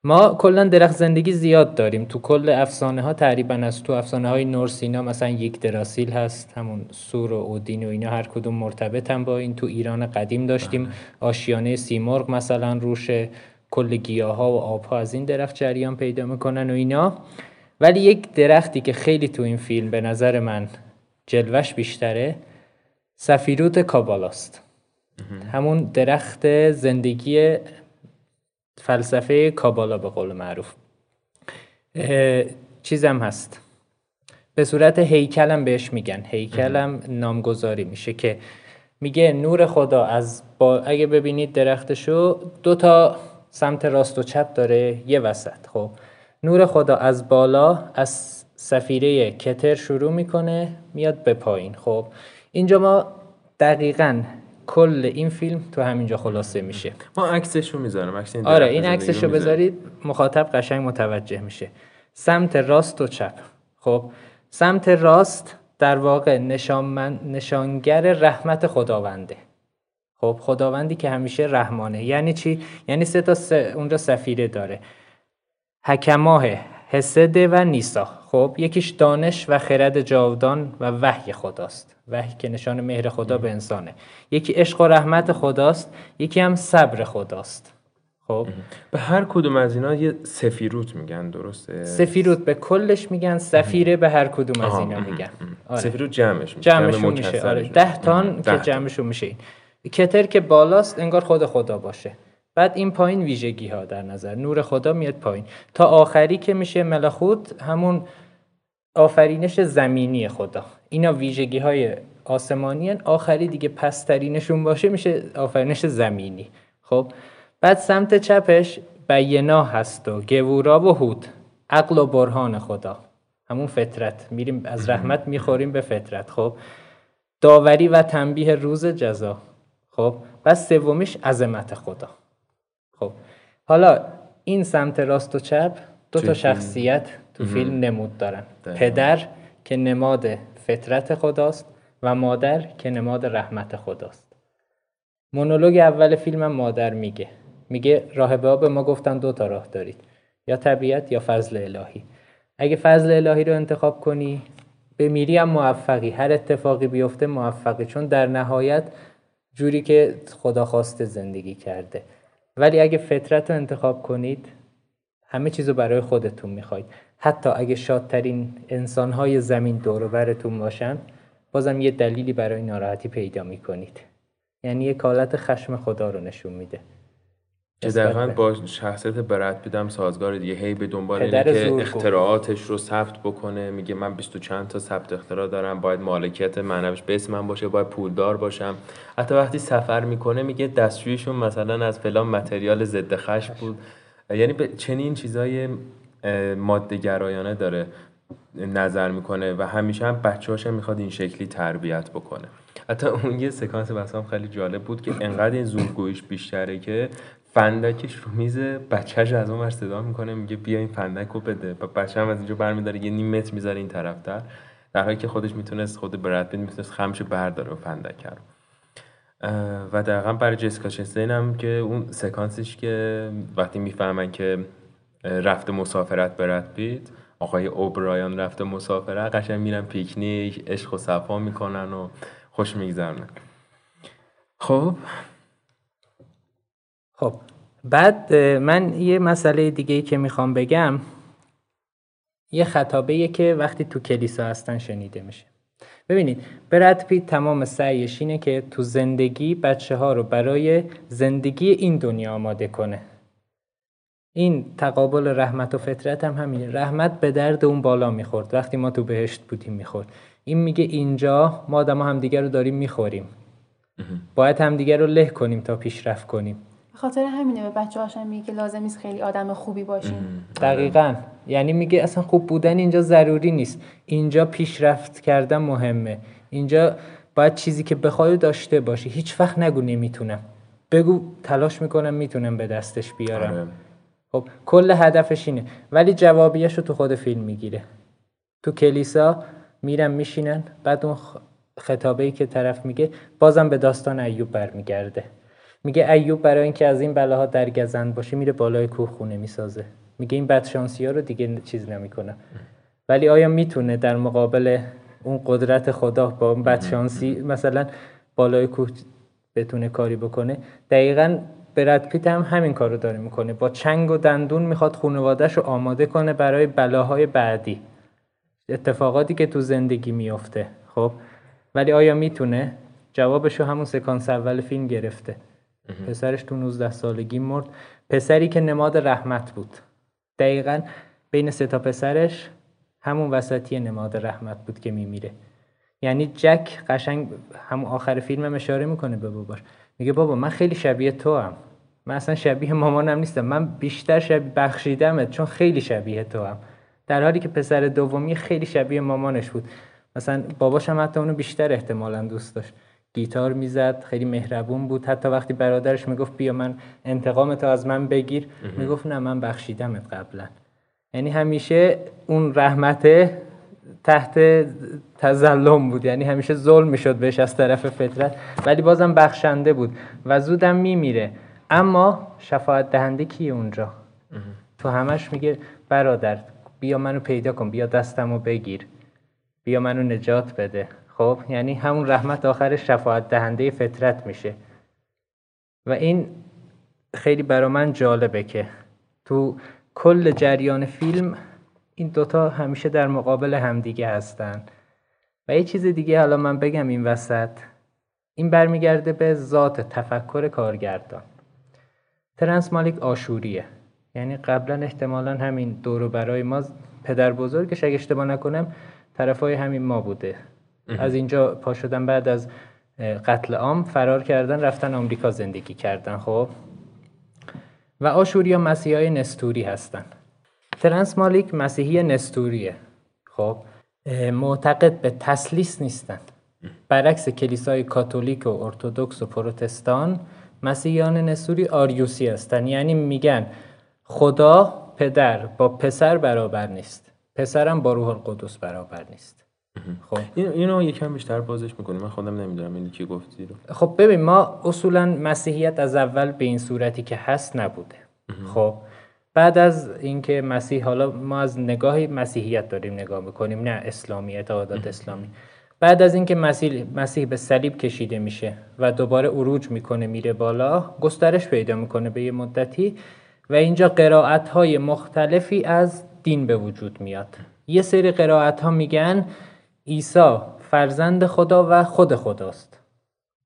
ما کلا درخت زندگی زیاد داریم. تو کل افسانه ها تقریبا از تو افسانه های نورسینا مثلا یک دراسیل هست. همون سور و اودین و اینا هر کدوم مرتبطن با این تو ایران قدیم داشتیم. آشیانه سیمرغ مثلا روش کل گیاه ها و آب ها از این درخت جریان پیدا می‌کنن و اینا. ولی یک درختی که خیلی تو این فیلم به نظر من جلوش بیشتره سفیروت کابالاست. همون درخت زندگی فلسفه کابالا به قول معروف. چیزم هست. به صورت هیکلم بهش میگن. هیکلم نامگذاری میشه که میگه نور خدا از با... اگه ببینید درختشو دو تا سمت راست و چپ داره یه وسط. خب نور خدا از بالا از سفیره کتر شروع می‌کنه میاد به پایین. خب اینجا ما دقیقا کل این فیلم تو همینجا خلاصه میشه. ما عکسش رو می‌ذارم عکس این آره این عکسش رو بذارید مخاطب قشنگ متوجه میشه. سمت راست و چپ. خب سمت راست در واقع نشان من... نشانگر رحمت خداونده. خب خداوندی که همیشه رحمانه. یعنی چی؟ یعنی سه تا اونجا سفیره داره. حکماه حسده و نیسا. خب یکیش دانش و خرد جاودان و وحی خداست. وحی که نشان مهر خدا به انسانه. یکی عشق و رحمت خداست یکی هم صبر خداست. خب؟ به هر کدوم از اینا یه سفیروت میگن درسته؟ سفیروت به کلش میگن سفیره به هر کدوم از اینا میگن. آره. سفیروت جمعش میشه جمعشون میشه. آره. ده تان که جمعشون میشه. کتر که بالاست انگار خود خدا باشه. بعد این پایین ویژگی ها در نظر. نور خدا میاد پایین. تا آخری که میشه ملخوت همون آفرینش زمینی خدا. اینا ویژگی های آسمانی آخری دیگه پسترینشون باشه میشه آفرینش زمینی. خب بعد سمت چپش بینا هست و گورا و هود. عقل و برهان خدا. همون فطرت. میریم از رحمت می‌خوریم به فطرت. خب داوری و تنبیه روز جزا. خب و سومیش عظمت خدا. خب حالا این سمت راست و چپ دو تا شخصیت. تو فیلم نمود دارن. پدر که نماد فطرت خداست و مادر که نماد رحمت خداست. مونولوگ اول فیلم مادر میگه. میگه راهبه ها به ما گفتن دو تا راه دارید. یا طبیعت یا فضل الهی. اگه فضل الهی رو انتخاب کنی به میری هم موفقی. هر اتفاقی بیفته موفقی. چون در نهایت جوری که خدا خواسته زندگی کرده. ولی اگه فطرت رو انتخاب کنید همه چیز رو برای خودتون می‌خواید. حتی اگه شادترین انسانهای زمین دور برتون باشن بازم یه دلیلی برای ناراحتی پیدا می‌کنید. یعنی یک حالت خشم خدا رو نشون میده. که دقیقا با شخصیت برد بیدم سازگار دیگه هی به دنبال اینه که اختراعاتش رو ثبت بکنه. میگه من بیست و چند تا ثبت اختراع دارم. باید مالکیت معنویش به اسم من باشه باید پولدار باشم. حتی وقتی سفر می‌کنه میگه دستشویشون مثلا از فلان متریال ضد خشم بود. یعنی به چنین چیزای ماده گرایانه داره نظر می‌کنه و همیشه هم بچه می‌خواد این شکلی تربیت بکنه. حتی اون یه سکانس بسام خیلی جالب بود که انقدر این زورگویش بیشتره که فندکش رو میز بچهش از اون صدا می‌کنه میگه بیا این فندک رو بده. و بچه هم از اینجا برمیداره یه نیم متر می‌ذاره این طرفتر. در حالی که خودش می‌تونست خود برد بید می‌تونست خمش برداره و فندک رو. و دقیقا برای جسیکا چستین هم که اون سکانسش که وقتی می‌فهمن که رفته مسافرت برد بید آقای اوبرایان رفته مسافرت. قشنگ میرن پیکنیک عشق و صفا می‌کنن و خوش میگذرنن خب. خب. بعد من یه مسئله دیگه که می‌خوام بگم. یه خطابه که وقتی تو کلیسا هستن شنیده میشه. ببینید برد پیت تمام سعیش اینه که تو زندگی بچه ها رو برای زندگی این دنیا آماده کنه. این تقابل رحمت و فطرت هم همینه. رحمت به درد اون بالا می‌خورد. وقتی ما تو بهشت بودیم می‌خورد. این میگه اینجا ما آدم همدیگه رو داریم می‌خوریم. باید همدیگه رو له کنیم تا پیشرفت کنیم. خاطر همینه به بچه هاشم میگه لازم نیست خیلی آدم خوبی باشین دقیقا. یعنی میگه اصلا خوب بودن اینجا ضروری نیست. اینجا پیشرفت کردن مهمه. اینجا باید چیزی که بخوای داشته باشی. هیچ وقت نگو نمی‌تونم. بگو تلاش می‌کنم می‌تونم به دستش بیارم. آره. خب کل هدفش اینه. ولی جوابیش رو تو خود فیلم می‌گیره. تو کلیسا میرن میشینن بعد اون خطابه ای که طرف میگه بازم به داستان ایوب برمیگرده. میگه ایوب برای اینکه از این بلاها درگزند باشه میره بالای کوه خونه می‌سازه. میگه این بدشانسی ها رو دیگه چیز نمی‌کنه. ولی آیا می‌تونه در مقابل اون قدرت خدا با اون بدشانسی مثلا بالای کوه بتونه کاری بکنه؟ دقیقا برد پیت هم همین کارو داره می‌کنه. با چنگ و دندون می‌خواد خانوادهش رو آماده کنه برای بلاهای بعدی. اتفاقاتی که تو زندگی میفته خب؟ ولی آیا می‌تونه؟ جوابش رو همون سکانس اول فیلم گرفته. پسرش تو 19 سالگی مرد. پسری که نماد رحمت بود. دقیقا بین سه تا پسرش همون وسطی نماد رحمت بود که میمیره. یعنی جک قشنگ همون آخر فیلم هم اشاره می‌کنه به باباش. میگه بابا من خیلی شبیه تو هم من اصلا شبیه مامانم نیستم. من بیشتر شبیه بخشیدمت چون خیلی شبیه تو هم در حالی که پسر دومی خیلی شبیه مامانش بود. مثلا باباش هم حتی اونو بیشتر احتمالا دوست داشت. گیتار می‌زد خیلی مهربون بود. حتی وقتی برادرش می‌گفت بیا من انتقام تو از من بگیر. می‌گفت نه من بخشیدمت قبلا. یعنی همیشه اون رحمته تحت تظلم بود. یعنی همیشه ظلم می‌شد بهش از طرف فطرت ولی بازم بخشنده بود و زودم میمیره. اما شفاعت دهنده کی اونجا؟ تو همش میگه برادر بیا منو پیدا کن بیا دستمو بگیر. بیا منو نجات بده. خب؟ یعنی همون رحمت آخر شفاعت دهنده فطرت میشه. و این خیلی برا من جالبه که تو کل جریان فیلم این دوتا همیشه در مقابل همدیگه هستن. و یه چیز دیگه حالا من بگم این وسط. این برمیگرده به ذات تفکر کارگردان. ترنس مالیک آشوریه. یعنی قبلا احتمالا همین دورو برای ما پدر بزرگش اگه اشتباه نکنم طرفای همین ما بوده. از اینجا پا شدن بعد از قتل عام فرار کردن رفتن آمریکا زندگی کردن خب؟ و آشوریا مسیحای نستوری هستن. ترنس مالیک مسیحی نستوریه. خب معتقد به تسلیس نیستن برعکس کلیسای کاتولیک و ارتودکس و پروتستان مسیحیان نستوری آریوسی هستن یعنی میگن خدا پدر با پسر برابر نیست. پسرم با روح القدس برابر نیست. خب. اینو یکم بیشتر بازش می‌کنیم. من خودم نمی‌دونم اینو کی گفتی رو. خب ببین ما اصولا مسیحیت از اول به این صورتی که هست نبوده. خب بعد از اینکه مسیح حالا ما از نگاه مسیحیت داریم نگاه می‌کنیم نه اسلامی اعتقادات اسلامی. بعد از اینکه مسیح مسیح به صلیب کشیده میشه و دوباره عروج می‌کنه میره بالا گسترش پیدا می‌کنه به یه مدتی و اینجا قرائت های مختلفی از دین به وجود میاد. یه سری قرائت ها میگن عیسی فرزند خدا و خود خداست.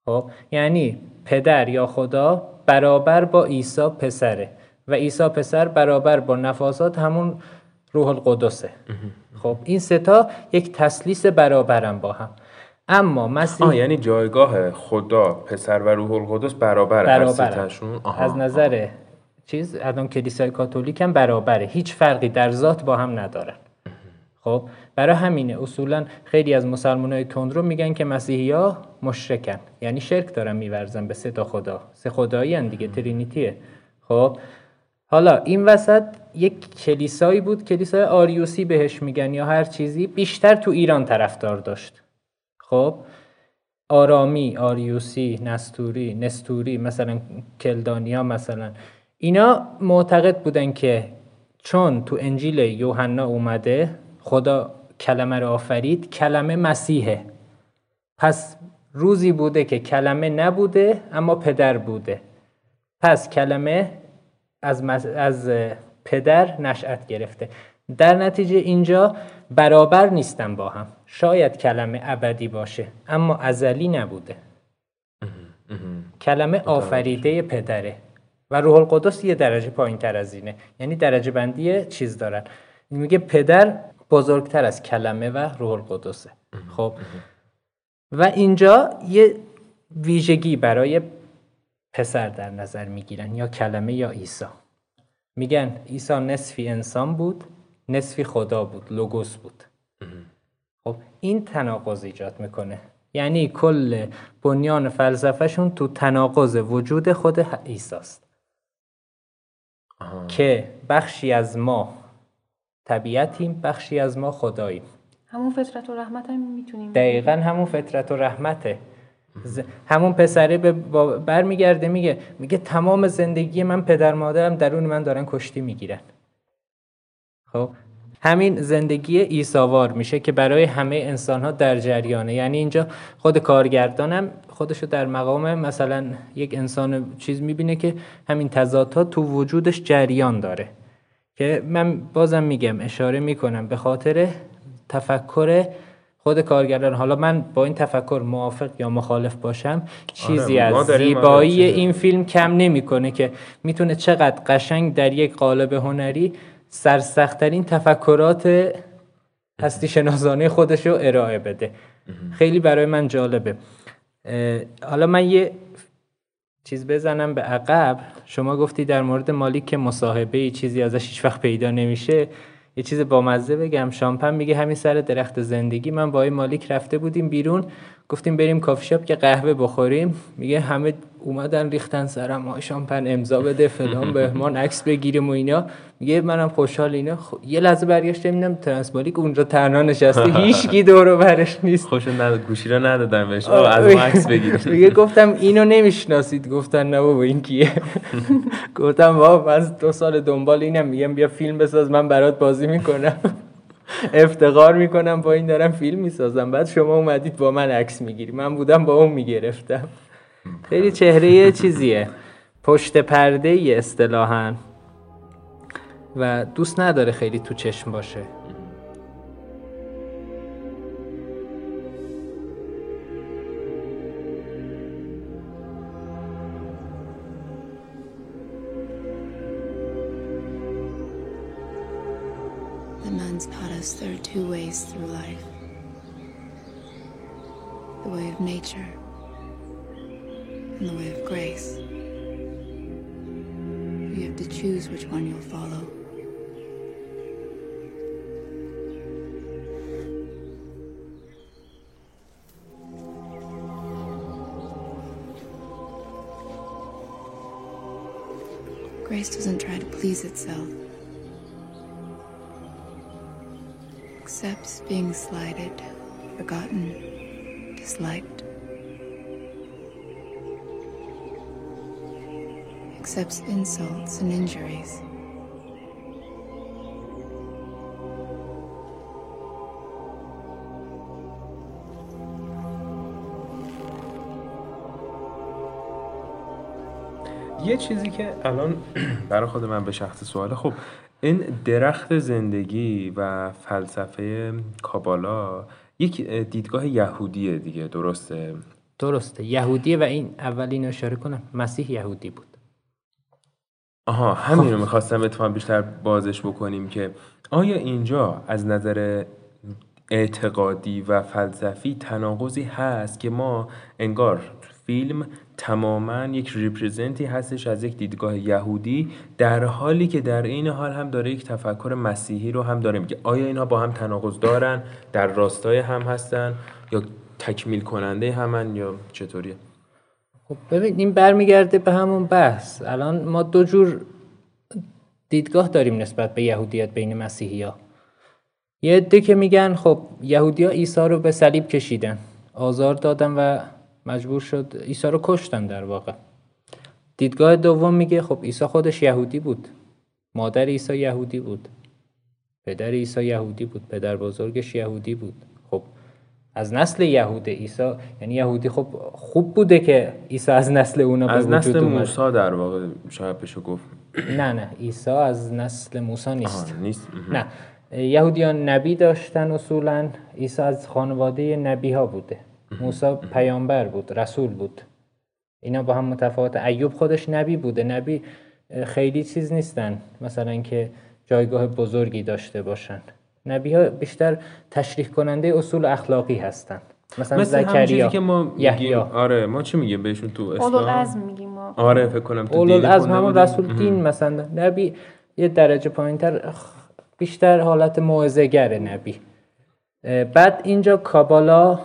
خب یعنی پدر یا خدا برابر با عیسی پسره. و عیسی پسر برابر با نفاسات همون روح القدسه. خب این ستا یک تسلیس برابرن با هم. اما مسیح یعنی جایگاه خدا پسر و روح القدس برابر برابر از نظر چیز الان کلیسای کاتولیک هم برابره. هیچ فرقی در ذات با هم ندارن خب برای همینه. اصولا خیلی از مسلمان های تندرو میگن که مسیحی ها مشرکن. یعنی شرک دارن میورزن به سه تا خدا. سه خدایی دیگه ترینیتیه. خب حالا این وسط یک کلیسایی بود کلیسای آریوسی بهش میگن یا هر چیزی بیشتر تو ایران طرفدار داشت. خب آرامی آریوسی نستوری نستوری مثلا کلدانیا مثلا. اینا معتقد بودن که چون تو انجیل یوحنا اومده خدا کلمه رو آفرید کلمه مسیحه. پس روزی بوده که کلمه نبوده اما پدر بوده. پس کلمه از, از پدر نشأت گرفته. در نتیجه اینجا برابر نیستن با هم. شاید کلمه ابدی باشه اما ازلی نبوده. کلمه آفریده پدره. و روح القدس یه درجه پایین تر از اینه. یعنی درجه بندی چیز دارن. میگه پدر بزرگتر از کلمه و روح القدسه. خب؟ و اینجا یه ویژگی برای پسر در نظر می‌گیرن یا کلمه یا عیسی. میگن عیسی نصفی انسان بود نصفی خدا بود لوگوس بود. خب این تناقض ایجاد می‌کنه. یعنی کل بنیان فلسفهشون تو تناقض وجود خود عیسی است که بخشی از ما طبیعتیم بخشی از ما خداییم. همون فطرت و رحمت هم می‌تونیم دقیقا همون فطرت و رحمته. همون پسره به برمیگرده میگه میگه تمام زندگی من پدر مادرم درون من دارن کشتی می‌گیرن. خب همین زندگی ایساوار میشه که برای همه انسان ها در جریانه. یعنی اینجا خود کارگردانم خودشو در مقام مثلا یک انسان چیز می‌بینه که همین تضادها تو وجودش جریان داره. که من بازم میگم اشاره می‌کنم به خاطر تفکر خود کارگردان. حالا من با این تفکر موافق یا مخالف باشم؟ چیزی آره، از زیبایی این فیلم کم نمی‌کنه که می‌تونه چقدر قشنگ در یک قالب هنری سرسختترین تفکرات هستی شناسانه خودش رو ارائه بده. خیلی برای من جالبه. حالا من یه چیز بزنم به عقب. شما گفتی در مورد مالیک که مصاحبه چیزی ازش هیچ وقت پیدا نمیشه. یه چیز بامزه بگم. شامپن میگه همین سر درخت زندگی. من با این مالیک رفته بودیم بیرون. گفتیم بریم کافی شاپ که قهوه بخوریم. میگه همه اومدن ریختن سرم. های شامپن امضا بده فلان بهمان عکس بگیریم و اینا. میگه منم خوشحال اینا. خب یه لحظه برگشتم می‌بینم ترنسمالیک اونجا تنها نشسته. هیچ کی دور برش نیست. خوش نداد گوشی رو ندادم بهش. از ما عکس بگیر میگه گفتم اینو نمی‌شناسید. گفتن نه بابا این کیه؟ گفتم بابا از دو سال دنبال اینم. میگم بیا فیلم بساز من برات بازی می‌کنم. افتقار می‌کنم با این دارم فیلم می‌سازم. بعد شما اومدید با من عکس می‌گیری من بودم با اون می‌گرفتم. خیلی چهره چیزیه. پشت پرده ای اصطلاحا. و دوست نداره خیلی تو چشم باشه. Two ways through life the way of nature and the way of grace. You have to choose which one you'll follow. Grace doesn't try to please itself. Accepts being slighted, forgotten, disliked. Accepts insults and injuries. یه چیزی که الان برای خود من به شخص سواله خب این درخت زندگی و فلسفه کابالا یک دیدگاه یهودیه دیگه درسته؟ درسته. یهودیه و این اولین اشاره کنم مسیح یهودی بود. آها همین رو می‌خواستم اتفاقا بیشتر بازش بکنیم که آیا اینجا از نظر اعتقادی و فلسفی تناقضی هست که ما انگار فیلم تماما یک ریپرزنتی هستش از یک دیدگاه یهودی در حالی که در این حال هم داره یک تفکر مسیحی رو هم داره میگه آیا اینها با هم تناقض دارن در راستای هم هستن یا تکمیل کننده همن یا چطوریه؟ خب ببین این برمیگرده به همون بحث. الان ما دو جور دیدگاه داریم نسبت به یهودیت بین مسیحی ها یه عده که میگن خب یهودی ها عیسی رو به صلیب کشیدن آزار دادن و مجبور شد عیسی رو کشتن در واقع. دیدگاه دوم میگه خب عیسی خودش یهودی بود. مادر عیسی یهودی بود. پدر عیسی یهودی بود. پدر بزرگش یهودی بود. خب از نسل یهود عیسی یعنی یهودی خب خوب بوده که عیسی از نسل اونا به از نسل. موسی در واقع شاید بشه گفت. نه نه. عیسی از نسل موسی نیست. نیست. نه. یهودیان نبی داشتن اصولا. عیسی از خانواده نبی ها بوده. موسی پیامبر بود رسول بود. اینا با هم متفاوت. ایوب خودش نبی بوده. نبی خیلی چیز نیستن. مثلا که جایگاه بزرگی داشته باشن. نبی ها بیشتر تشریح کننده اصول اخلاقی هستند مثلا مثل زکریا که ما میگیم. یحیی آره ما چی میگیم بهشون تو اولو اسلام میگیم ما. آره فکر کنم تو از همون. رسول دین مثلا. نبی یه درجه پایینتر بیشتر حالت موعظه گره نبی بعد اینجا کابالا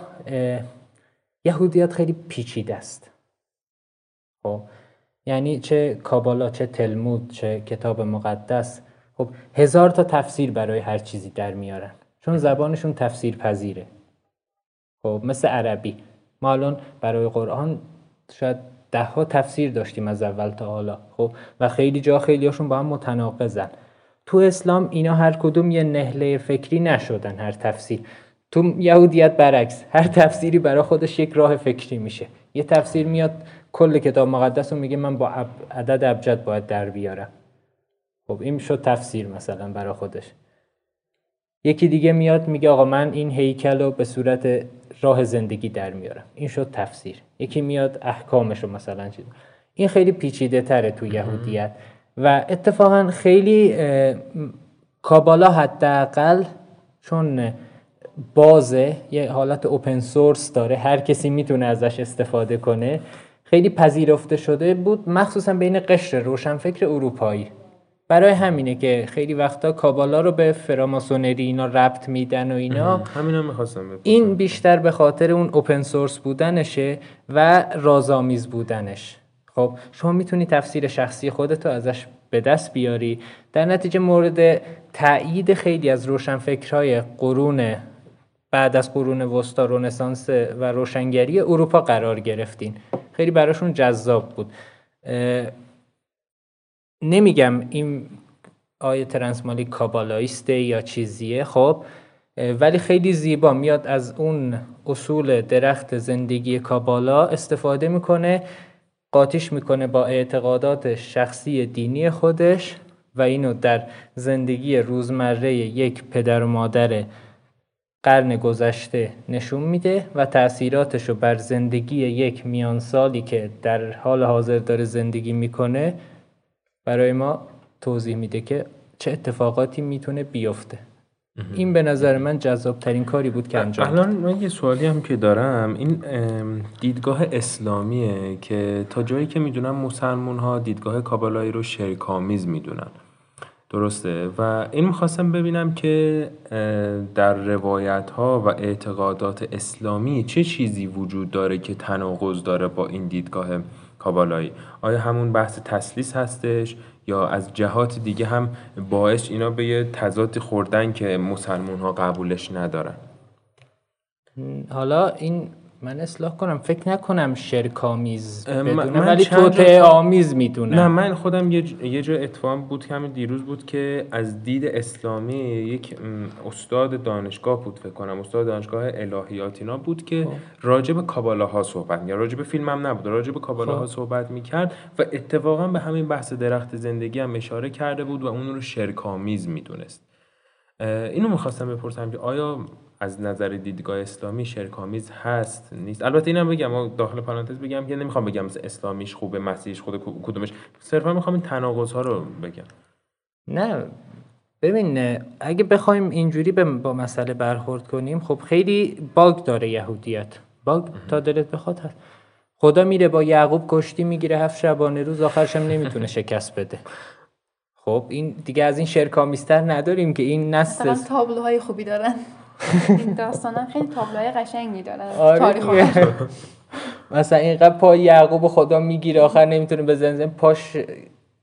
یهودیت خیلی پیچیده است. خب یعنی چه کابالا چه تلمود چه کتاب مقدس خب هزار تا تفسیر برای هر چیزی در میارن. چون زبانشون تفسیر پذیره خب مثل عربی. ما الان برای قرآن شاید ده ها تفسیر داشتیم از اول تا حالا. خب و خیلی جا خیلی هاشون با هم متناقضن. تو اسلام اینا هر کدوم یه نهله فکری نشدن هر تفسیر. تو یهودیت برعکس هر تفسیری برای خودش یک راه فکری میشه. یه تفسیر میاد کل کتاب مقدس رو میگه من با عب- عدد ابجد باید در بیارم. خب این شد تفسیر مثلا برای خودش. یکی دیگه میاد میگه آقا من این هیکل رو به صورت راه زندگی در میارم. این شد تفسیر. یکی میاد احکامش رو مثلا چیز. این خیلی پیچیده تره تو یهودیت. و اتفاقا خیلی کابالا حداقل چون بازه یه حالت اوپن سورس داره هر کسی می‌تونه ازش استفاده کنه. خیلی پذیرفته شده بود مخصوصا بین قشر روشنفکر اروپایی. برای همینه که خیلی وقتا کابالا رو به فراماسونری اینا ربط میدن و اینا. همین هم می‌خواستم این بیشتر به خاطر اون اوپن سورس بودنشه و رازآمیز بودنش. خب شما می‌تونی تفسیر شخصی خودتو ازش به دست بیاری. در نتیجه مورد تایید خیلی از روشنفکرهای قرون بعد از قرون وسطا رنسانس و روشنگری اروپا قرار گرفتین. خیلی براشون جذاب بود. نمیگم این آیه ترنسمالی کابالایسته یا چیزیه خب ولی خیلی زیبا میاد از اون اصول درخت زندگی کابالا استفاده می‌کنه قاطیش می‌کنه با اعتقادات شخصی دینی خودش و اینو در زندگی روزمره یک پدر و مادر قرن گذشته نشون میده و تأثیراتش رو بر زندگی یک میانسالی که در حال حاضر داره زندگی می‌کنه برای ما توضیح میده که چه اتفاقاتی می‌تونه بیفته. این به نظر من جذاب ترین کاری بود که انجام. الان من یه سوالی هم که دارم. این دیدگاه اسلامیه که تا جایی که می‌دونم مسلمون ها دیدگاه کابالایی رو شرکامیز می‌دونن. درسته. و این می‌خواستم ببینم که در روایت ها و اعتقادات اسلامی چه چیزی وجود داره که تناقض داره با این دیدگاه کابالایی؟ آیا همون بحث تسلیس هستش یا از جهات دیگه هم باعث اینا به یه تضادی خوردن که مسلمون ها قبولش ندارن؟ حالا این من اصلاح کنم. فکر نکنم شرکامیز بدونم ولی توطعه آمیز می‌دونم نه من خودم یه, ج- یه جا اتفاق بود که همین دیروز بود که از دید اسلامی یک استاد دانشگاه بود فکر کنم استاد دانشگاه الهیات اینا بود که راجع به کابالاها صحبت یا راجع به فیلم هم نبود راجع به کابالاها خب. صحبت می‌کرد و اتفاقا به همین بحث درخت زندگی هم اشاره کرده بود و اون رو شرکامیز می‌دونست. اینو می‌خواستم بپرسم که آیا از نظر دیدگاه اسلامی شرکامیز هست نیست. البته اینم بگم و داخل پرانتز بگم که نمی‌خوام بگم اسلامیش خوبه مسیحیش خوبه کدومش. صرفا می‌خوام این تناقض ها رو بگم. نه. ببین نه، اگه بخوایم اینجوری به با مسئله برخورد کنیم خب خیلی باگ داره یهودیت. باگ تا دلت بخواد هست. خدا میره با یعقوب کشتی می‌گیره هفت شبانه روز آخرش هم نمی‌تونه شکست بده. خب این دیگه از این شرکامیستر نداریم که این نسل تابلوهای خوبی دارن. این داستان خیلی تابلوهای قشنگی دارن آره. تاریخ. مثلا اینقدر پای یعقوب خدا می‌گیره آخر نمی‌تونه به زنزن پاش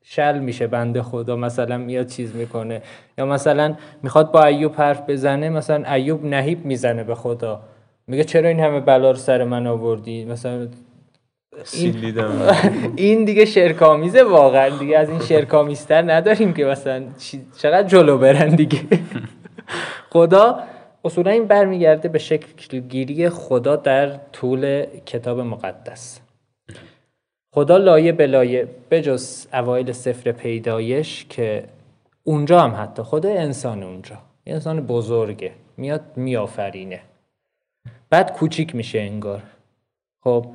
شل میشه بنده خدا مثلا میاد چیز می‌کنه. یا مثلا می‌خواد با ایوب حرف بزنه مثلا ایوب نهیب می‌زنه به خدا. میگه چرا این همه بلا رو سر من آوردی؟ مثلا سیلیدم این دیگه شرکامیزه واقعا. دیگه از این شرکامیزتر نداریم که مثلا چقدر جلو برن دیگه. خدا اصولا این برمیگرده به شکل گیری خدا در طول کتاب مقدس. خدا لایه به لایه بجز اوایل سفر پیدایش که اونجا هم حتی خدا انسان اونجا. انسان بزرگه میاد میآفرینه. بعد کوچیک میشه انگار. خب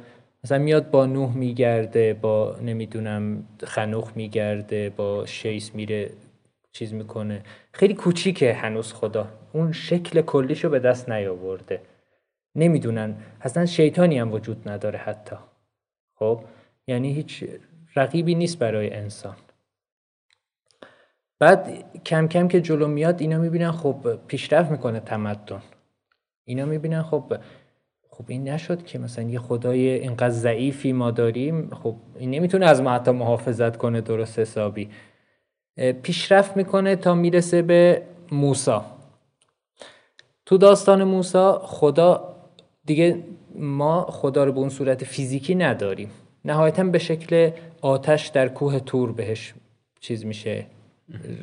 مثلا میاد با نوح میگرده با نمی‌دونم خنوخ میگرده با شیس میره چیز می‌کنه. خیلی کوچیکه هنوز خدا. اون شکل کلیشو به دست نیاورده. نمی‌دونن. اصلا شیطانی هم وجود نداره حتی. خب؟ یعنی هیچ رقیبی نیست برای انسان. بعد کم کم که جلو میاد اینا می‌بینن خب پیشرفت می‌کنه تمدن. اینا می‌بینن خب خب این نشد که مثلا یه خدای اینقدر ضعیفی ما داریم خب این نمی‌تونه از ما حتی محافظت کنه درست حسابی. پیشرفت می‌کنه تا می‌رسه به موسا. تو داستان موسا خدا دیگه ما خدا رو به اون صورت فیزیکی نداریم. نهایتا به شکل آتش در کوه تور بهش چیز میشه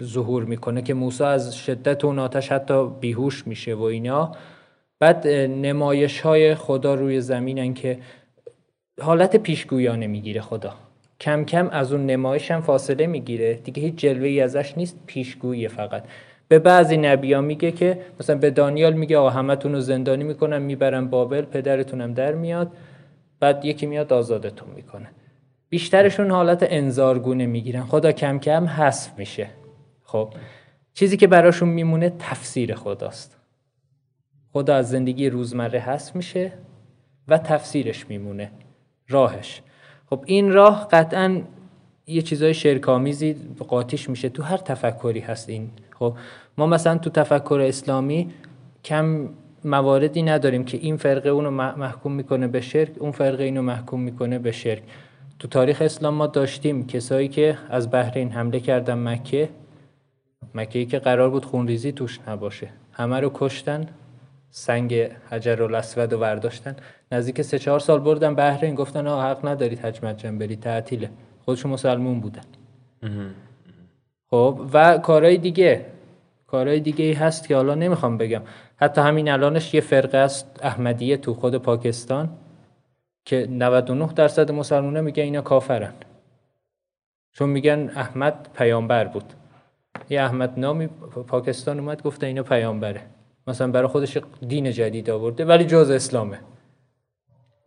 ظهور می‌کنه که موسی از شدت اون آتش حتی بیهوش میشه و اینا. بعد نمایش های خدا روی زمینن که حالت پیشگویانه می‌گیره خدا. کم کم از اون نمایش هم فاصله می‌گیره. دیگه هیچ جلوه ای ازش نیست پیشگویی فقط. به بعضی نبیا میگه که مثلا به دانیال میگه آقا همتون رو زندانی می‌کنم می‌برم بابل پدرتونم در میاد بعد یکی میاد آزادتون می‌کنه. بیشترشون حالت انذارگونه می‌گیرن. خدا کم کم حذف میشه. خب چیزی که براشون میمونه تفسیر خداست. خدا از زندگی روزمره حذف میشه و تفسیرش میمونه. راهش. خب این راه قطعا یه چیزای شرکامیزی قاطیش میشه. تو هر تفکری هست این. خب ما مثلا تو تفکر اسلامی کم مواردی نداریم که این فرقه اونو محکوم می‌کنه به شرک اون فرقه اینو محکوم می‌کنه به شرک. تو تاریخ اسلام ما داشتیم کسایی که از بحرین حمله کردن مکه مکه ای که قرار بود خونریزی توش نباشه. همه رو کشتن سنگ حجر الاسود رو برداشتن. نزدیک سه چهار سال بردن بحرین گفتن آه حق ندارید حج مجم برید تعطیله. خودشون مسلمون بودن. خب و کارهای دیگه. کارهای دیگه ای هست که حالا نمی‌خوام بگم. حتی همین الانش یه فرقه است احمدیه تو خود پاکستان که 99 درصد مسلمونه میگن اینا کافرن. چون میگن احمد پیامبر بود. یه احمد نامی پاکستان اومد گفته اینا پیامبره. مثلا برای خودش دین جدید آورده ولی جز اسلامه.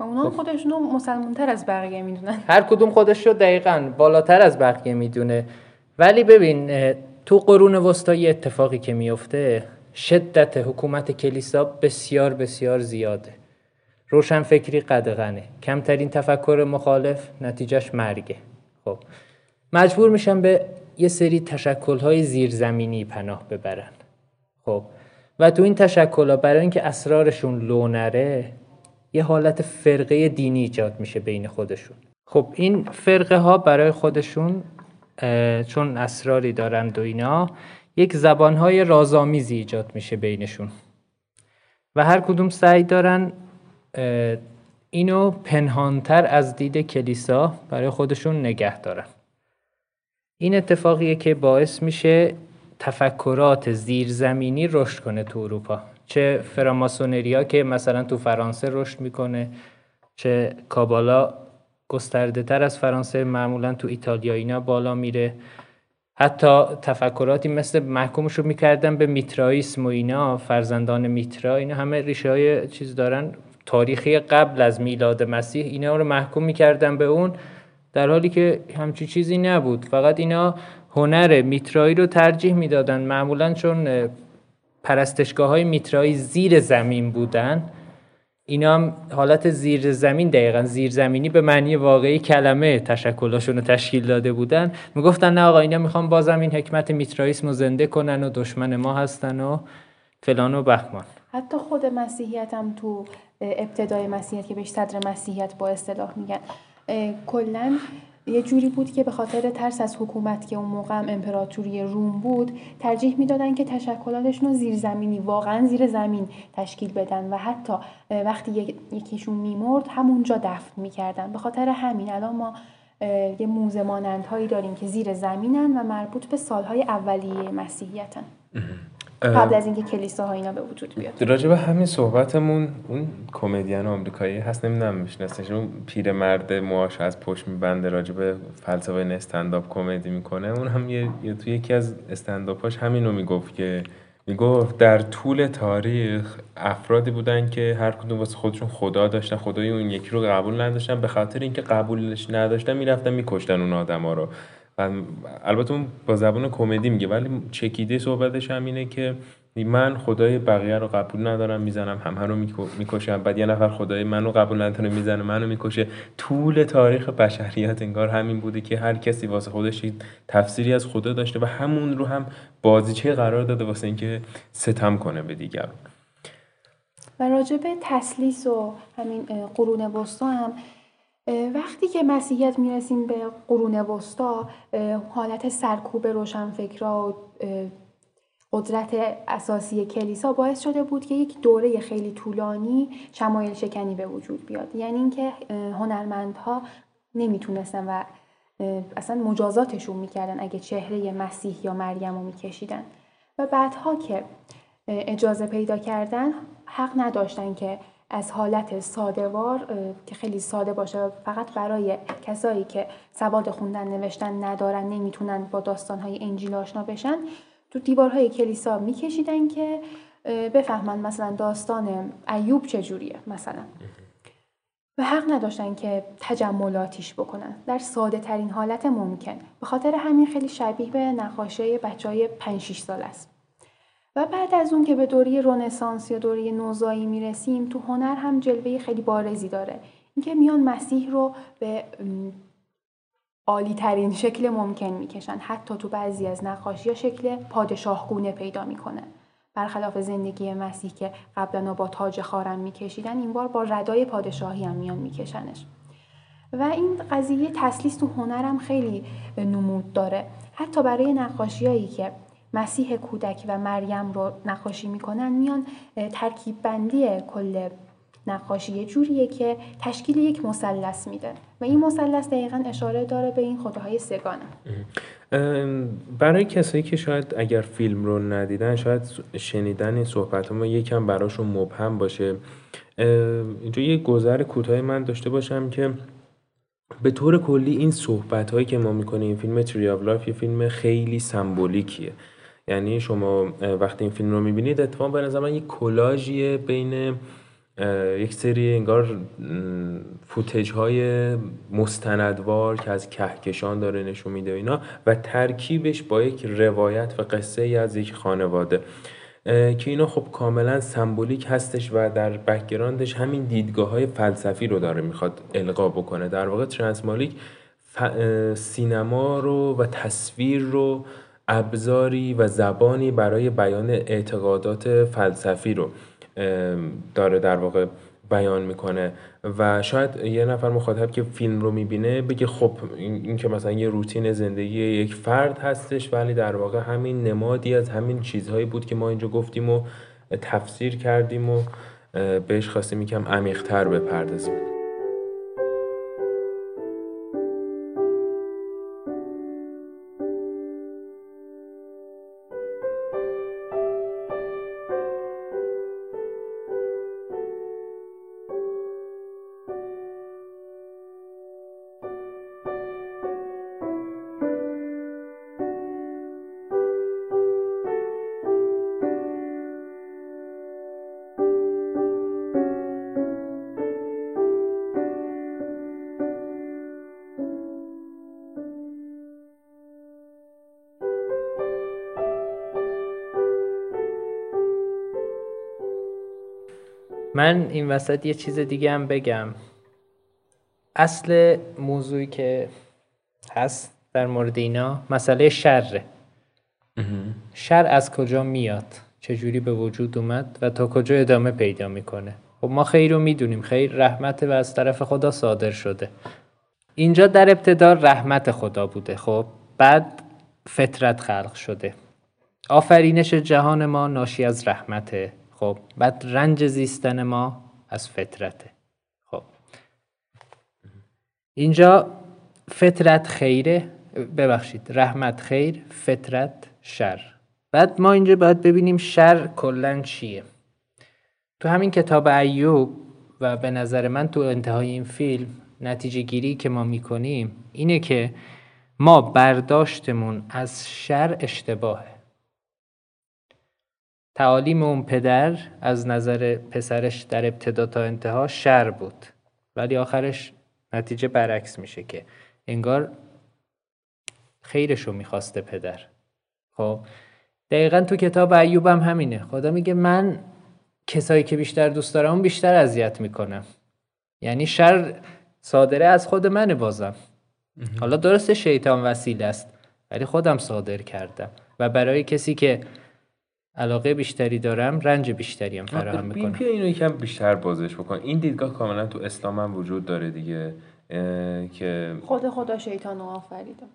و اونا خودشون رو مسلمون تر از بقیه می‌دونن. هر کدوم خودش رو دقیقا بالاتر از بقیه می‌دونه. ولی ببین تو قرون وسطا یه اتفاقی که میفته شدت حکومت کلیسا بسیار بسیار زیاده. روشن فکری قدغنه. کمترین تفکر مخالف نتیجهش مرگه. خب مجبور میشن به یه سری تشکل‌های زیرزمینی پناه ببرن. خب و تو این تشکل‌ها برای اینکه اسرارشون لو نره یه حالت فرقه دینی ایجاد میشه بین خودشون. خب این فرقه ها برای خودشون چون اسراری دارند و اینا یک زبانهای رازآمیزی ایجاد میشه بینشون. و هر کدوم سعی دارن اینو پنهانتر از دید کلیسا برای خودشون نگه دارن. این اتفاقیه که باعث میشه تفکرات زیرزمینی رشد کنه تو اروپا. چه فراماسونریا که مثلا تو فرانسه رشد می‌کنه چه کابالا گسترده تر از فرانسه معمولا تو ایتالیا اینا بالا میره. حتی تفکراتی مثل محکومش رو می‌کردن به میترائیسم و اینا فرزندان میترا اینا همه ریشه های چیز دارن. تاریخی قبل از میلاد مسیح اینا رو محکوم می‌کردن به اون در حالی که همچی چیزی نبود. فقط اینا هنر میترایی رو ترجیح می‌دادن. معمولا چون پرستشگاه های میترایی زیر زمین بودن اینا هم حالت زیر زمین دقیقا زیر زمینی به معنی واقعی کلمه تشکلاشون رو تشکیل داده بودن. می‌گفتن نه آقا اینا می‌خوان بازم این حکمت میترائیسم رو زنده کنن و دشمن ما هستن و فلان و بخمان حتی خود مسیحیت هم تو ابتدای مسیحیت که بهش صدر مسیحیت با اصطلاح میگن کلا یه جوری بود که به خاطر ترس از حکومت که اون موقع هم امپراتوری روم بود ترجیح می‌دادن که تشکلاتشون رو زیرزمینی واقعا زیر زمین تشکیل بدن و حتی وقتی یکیشون میمرد همونجا دفن می‌کردن. به خاطر همین الان ما یه موزه مانندهایی داریم که زیر زمینن و مربوط به سالهای اولیه مسیحیتن. قبل از اینکه کلیساها اینا به وجود بیاد. راجع به همین صحبتمون اون کمدین آمریکایی هست نمی‌دونم میشناسش اون پیرمرد موهاش از پشت میبنده راجع به فلسفه استنداپ کمدی می‌کنه. اون هم یه, یه توی یکی از استنداپاش همینو می‌گفت که می‌گفت در طول تاریخ افرادی بودن که هر کدوم واسه خودشون خدا داشتن خدای اون یکی رو قبول نداشتن. به خاطر اینکه قبولش نداشتن می‌رفتن میکشتن اون آدما رو. البته اون با زبان کمدی میگه ولی چکیده صحبتش هم اینه که من خدای بقیه رو قبول ندارم می‌زنم همه رو می‌کشم. بعد یه نفر خدای منو قبول نداره می‌زنه منو می‌کشه. طول تاریخ بشریت انگار همین بوده که هر کسی واسه خودش تفسیری از خدا داشته و همون رو هم بازیچه قرار داده واسه اینکه ستم کنه به دیگران. و راجع به تسلیس و همین قرون وسطا هم وقتی که مسیحیت می‌رسیم به قرون وسطا حالت سرکوب روشنفکرا و قدرت اساسی کلیسا باعث شده بود که یک دوره خیلی طولانی شمایل شکنی به وجود بیاد. یعنی اینکه هنرمندها نمی‌تونستن و اصلا مجازاتشون می‌کردن اگه چهره مسیح یا مریم رو میکشیدن. و بعدها که اجازه پیدا کردن حق نداشتن که از حالت سادهوار که خیلی ساده باشه فقط برای کسایی که سواد خوندن نوشتن ندارن نمی‌تونن با داستانهای انجیل آشنا بشن تو دیوارهای کلیسا میکشیدن که بفهمن مثلا داستان ایوب چجوریه مثلا. و حق نداشتن که تجملاتیش بکنن. در ساده ترین حالت ممکن. به خاطر همین خیلی شبیه به نقاشی بچه های 5 6 سال است. و بعد از اون که به دوره رونسانس یا دوره نوزایی می‌رسیم تو هنر هم جلوه خیلی بارزی داره. اینکه میان مسیح رو به عالی ترین شکل ممکن می‌کشن حتی تو بعضی از نقاشی ها شکل پادشاهگونه پیدا می‌کنه. برخلاف زندگی مسیح که قبلا با تاج خارم میکشیدن این بار با ردای پادشاهی هم میان میکشنش. و این قضیه تسلیس تو هنرم خیلی نمود داره. حتی برای نقاشیایی که مسیح کودک و مریم رو نقاشی می‌کنن میان ترکیب بندی کل نقاشی جوریه که تشکیل یک مثلث میده و این مثلث دقیقا اشاره داره به این خداهای سگانه. برای کسایی که شاید اگر فیلم رو ندیدن شاید شنیدن این صحبت ما یکم براشون مبهم باشه. اینجا یه گذر کوتاه من داشته باشم که به طور کلی این صحبت هایی که ما می‌کنیم فیلم Tree of یه فیلم خیلی سمبولیکیه. یعنی شما وقتی این فیلم رو می‌بینید اتفاقا به نظر من یک کلاژیه بین یک سری انگار footage های مستندوار که از کهکشان داره نشون میده اینا و ترکیبش با یک روایت و قصه ای از یک خانواده. که اینا خب کاملا symbolic هستش و در backgroundش همین دیدگاه های فلسفی رو داره می‌خواد القا بکنه. در واقع ترانسمالیک سینما رو و تصویر رو ابزاری و زبانی برای بیان اعتقادات فلسفی رو داره در واقع بیان می‌کنه. و شاید یه نفر مخاطب که فیلم رو می‌بینه بگه خب این, که مثلا یه روتین زندگی یک فرد هستش ولی در واقع همین نمادی از همین چیزهایی بود که ما اینجا گفتیم و تفسیر کردیم و بهش خواستیم یکم عمیقتر بپردازیم. من این وسط یه چیز دیگه هم بگم. اصل موضوعی که هست در مورد اینا مسئله شره. شر از کجا میاد؟ چجوری به وجود اومد و تا کجا ادامه پیدا می‌کنه؟ خب ما خیر رو می‌دونیم. خیر رحمت و از طرف خدا صادر شده. اینجا در ابتدا رحمت خدا بوده. خب بعد فطرت خلق شده. آفرینش جهان ما ناشی از رحمته. خب بعد رنج زیستن ما از فطرته. خب. اینجا فطرت خیره ببخشید رحمت خیر فطرت شر. بعد ما اینجا باید ببینیم شر کلا چیه. تو همین کتاب ایوب و به نظر من تو انتهای این فیلم نتیجه گیری که ما می‌کنیم اینه که ما برداشتمون از شر اشتباهه. تعالیم اون پدر از نظر پسرش در ابتدا تا انتها شر بود. ولی آخرش نتیجه برعکس میشه که انگار خیرشو می‌خواسته پدر. خب؟ دقیقا تو کتاب ایوبم همینه. خدا میگه من کسایی که بیشتر دوست دارم اون بیشتر اذیت می‌کنم. یعنی شر صادره از خود منه بازم. حالا درسته شیطان وسیله است ولی خودم صادر کردم. و برای کسی که علاقه بیشتری دارم رنج بیشتری هم فراهم می‌کنم. بیا اینو یکم بیشتر بازش بکن. این دیدگاه کاملا تو اسلام هم وجود داره دیگه که خود خدا شیطان رو آفریده.